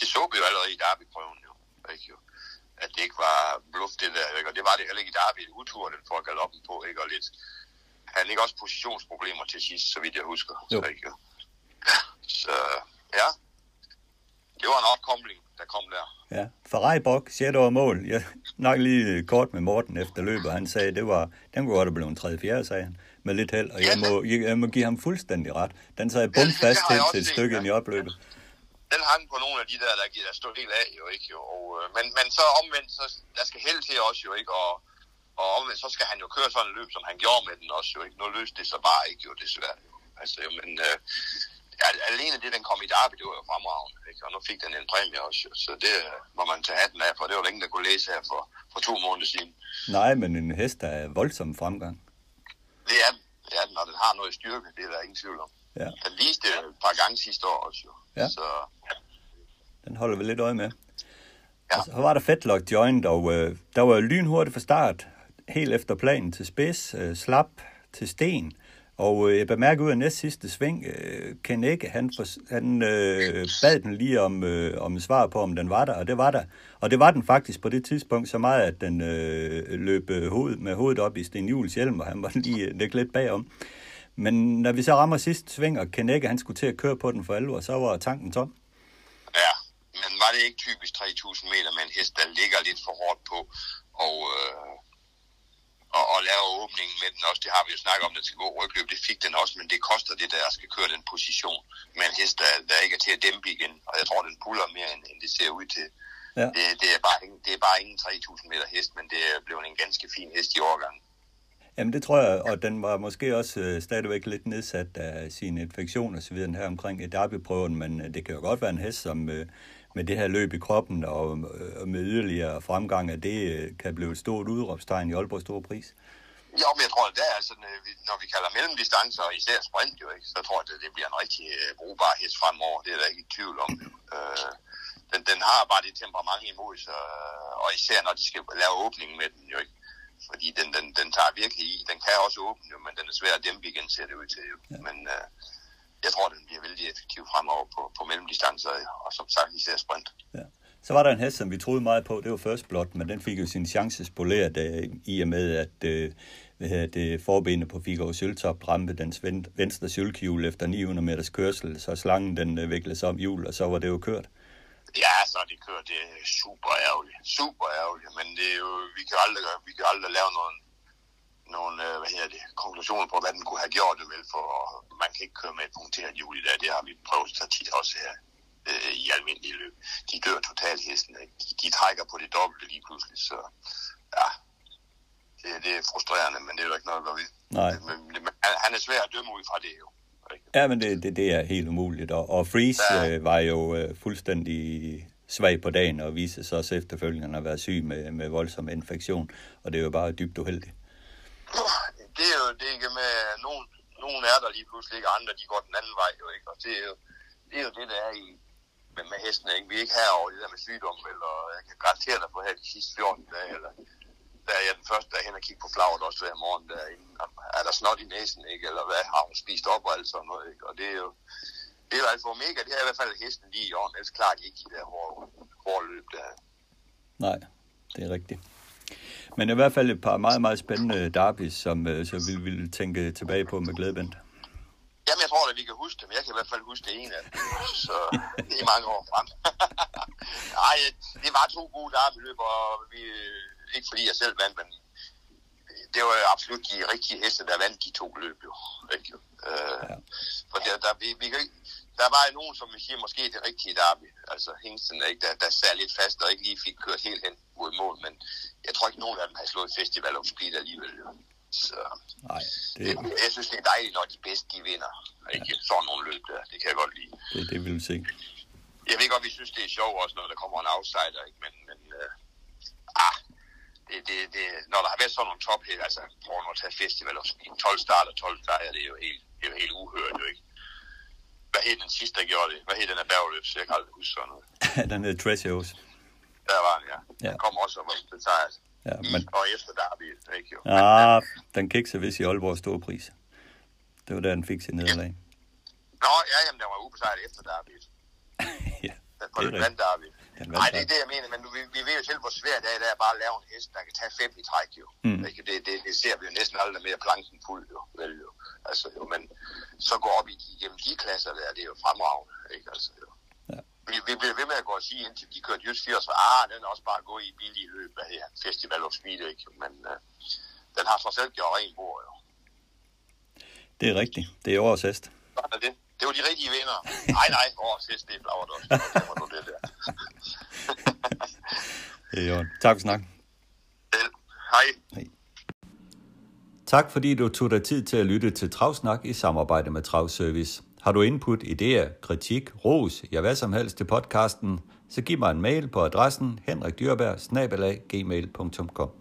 det så vi jo allerede i derbyprøven jo. Ikke jo at det ikke var bluff det der, ikke? og det var det heller ikke i Derby, utur, den får galoppen på, ikke? og lidt, han ikke også positionsproblemer til sidst, så vidt jeg husker. Jo. Så, ikke? så ja, det var en opkomling, der kom der. Ja, Ferrari Bok, 6 over mål. Jeg nok lige kort med Morten efter løbet, han sagde, det var, den kunne godt have blevet en 3-4, sagde han, med lidt held, og jeg må, jeg, må give ham fuldstændig ret. Den sad bum fast til, til et stykke ind i opløbet. Ja den hang på nogle af de der, der, der stod helt af jo ikke. Jo. Og, øh, men, men så omvendt, så der skal held til også jo ikke, og, og omvendt, så skal han jo køre sådan en løb, som han gjorde med den også jo ikke. Nu løste det så bare ikke jo, desværre. Jo. Altså, jo, men øh, ja, alene det, den kom i derby, det var jo fremragende, ikke? og nu fik den en præmie også, så det øh, må man tage hatten af, for det var der ingen, der kunne læse her for, for to måneder siden. Nej, men en hest der er voldsom fremgang. Det er den, det er den, og den har noget styrke, det er der ingen tvivl om. Ja. Den viste et par gange sidste år også jo. Ja. Så, ja. Den holder vi lidt øje med. Ja. Og så var der Fetlock Joint, og øh, der var lynhurtigt fra start, helt efter planen til spids, øh, slap til sten. Og øh, jeg bemærker ud af næst sidste sving, øh, Ken ikke, han, for, han øh, bad den lige om, øh, om svar på, om den var der, og det var der. Og det var den faktisk på det tidspunkt så meget, at den øh, løb øh, hoved, med hovedet op i Sten Jules hjelm, og han var lige øh, lidt bagom. Men når vi så rammer sidste sving, og Kenække, han skulle til at køre på den for alvor, så var tanken tom. Ja, men var det ikke typisk 3.000 meter med en hest, der ligger lidt for hårdt på, og, øh, og, og lave åbningen med den også, det har vi jo snakket om, den skal gå rygløb, det fik den også, men det koster det, der skal køre den position med en hest, der, der ikke er til at dæmpe igen, og jeg tror, den puller mere, end, end det ser ud til. Ja. Det, det, er bare, det er bare ingen 3.000 meter hest, men det er blevet en ganske fin hest i årgangen. Jamen det tror jeg, og den var måske også øh, stadigvæk lidt nedsat af sin infektion og så videre her omkring et derbyprøven, men øh, det kan jo godt være en hest, som øh, med det her løb i kroppen og, øh, med yderligere fremgang, at det øh, kan blive et stort udråbstegn i Aalborg Store Pris. Jo, men jeg tror, at det er sådan, øh, når vi kalder mellemdistancer, og især sprint jo, ikke, så tror jeg, at det bliver en rigtig brugbar hest fremover. Det er der ikke i tvivl om. Øh, den, den har bare det temperament imod sig, og især når de skal lave åbningen med den jo ikke fordi den, den, den tager virkelig i. Den kan også åbne, jo, men den er svær at dæmpe igen, ser det ud til. Jo. Ja. Men øh, jeg tror, den bliver vældig effektiv fremover på, på mellemdistancer, og som sagt især sprint. Ja. Så var der en hest, som vi troede meget på, det var First Blood, men den fik jo sin chance spoleret øh, i og med, at øh, det forbenet på Figaro Søltop ramte dens venstre sølvkjul efter 900 meters kørsel, så slangen den øh, vikledes om hjul, og så var det jo kørt. Ja, så de kører, det er super ærgerligt. Super ærgerligt, men det er jo, vi kan aldrig, vi kan aldrig lave nogen, nogen øh, hvad hedder det, konklusioner på, hvad den kunne have gjort det vel, for man kan ikke køre med et punkteret hjul i dag. Det har vi prøvet så tit også her øh, i almindelig løb. De dør totalt hesten. De, de trækker på det dobbelte lige pludselig, så ja, det, det er frustrerende, men det er jo ikke noget, der vi. Nej. Men, men, han er svær at dømme ud fra det jo. Ja, men det, det, det er helt umuligt. Og, og Freeze ja. øh, var jo øh, fuldstændig svag på dagen og viste sig også efterfølgende at være syg med, med voldsom infektion. Og det er jo bare dybt uheldigt. <clears throat> Det er jo det ikke med, nogen, nogen er der lige pludselig ikke, andre de går den anden vej jo ikke. Og det er jo det, er jo det der er i, med, med hesten, ikke? Vi er ikke herover det der med sygdom, eller jeg kan garantere dig på her de sidste 14 dage, eller der er jeg den første, der er hen og kigge på flagret også hver morgen. Der er der snot i næsen, ikke? Eller hvad? Har hun spist op og alt sådan noget, ikke? Og det er jo... Det er jo altså mega. Det er i hvert fald hesten lige i orden. Ellers klarer de ikke de der hårde, hårde løb der. Nej, det er rigtigt. Men i hvert fald et par meget, meget spændende derbys, som øh, så vi vil tænke tilbage på med glæde, Bent. Jamen, jeg tror at vi kan huske dem. Jeg kan i hvert fald huske det ene af dem. Så <laughs> er mange år frem. <laughs> Nej, det var to gode derby og vi, ikke fordi jeg selv vandt, men det var absolut de rigtige heste, der vandt de to løb jo. Ikke? Øh, ja. For der, der, vi, vi kan ikke, der var nogen, som vi siger, måske det rigtige derby. Altså Hingsten, ikke, der, der sad lidt fast og ikke lige fik kørt helt hen mod mål, men jeg tror ikke, nogen af dem har slået Festival of Speed alligevel. Så Nej, det, det, jeg synes, det er dejligt, når de bedste de vinder. Ikke? Ja. Sådan nogle løb der, det kan jeg godt lide. det, det vil vi se. Jeg ved godt, vi synes, det er sjovt også, når der kommer en outsider, ikke? men, men uh, ah, det, det, det, når der har været sådan nogle top altså prøv at tage festival og speed, 12 starter, 12 sejre, det er jo helt, det er jo helt uhørt, jo ikke? Hvad hed den sidste, der gjorde det? Hvad hed den af bærgeløb, så jeg kan aldrig huske sådan noget. <laughs> den hedder Treasures. Der var den, ja. Ja. Den kom også og var besejret. Ja, I men, og efter derby, ikke jo? ah, den kiksede vist i Aalborg Storpris. Det var der, den fik sit nederlag. Nå, ja, jamen, den var ubesejret efter derby. <laughs> ja, Den det var er det derby. Nej, det er det, jeg mener, men vi, vi ved jo selv, hvor svært det er, er bare at lave en hest, der kan tage fem i træk, jo. Mm. Det, det, det, ser vi jo næsten aldrig mere planken fuld, jo. Vel, jo. Altså, jo, men så går op i de, de klasser der, det er jo fremragende, ikke? Altså, jo. Ja. Vi, vi bliver ved med at gå og sige, indtil de kørte just 80, så ah, den er også bare gået i billige løb, hvad her, Festival of Speed, ikke? Men øh, den har trods alt gjort ren bord, jo. Det er rigtigt. Det er årets hest. Sådan er det. Det var de rigtige vinder. Nej, nej, åh, sidst, det er flagret også. Det var det der. <laughs> Det er orden. Tak for snakken. Vel, Hej. Tak fordi du tog dig tid til at lytte til Travsnak i samarbejde med Travservice. Har du input, idéer, kritik, ros, ja hvad som helst til podcasten, så giv mig en mail på adressen henrikdyrberg gmail.com.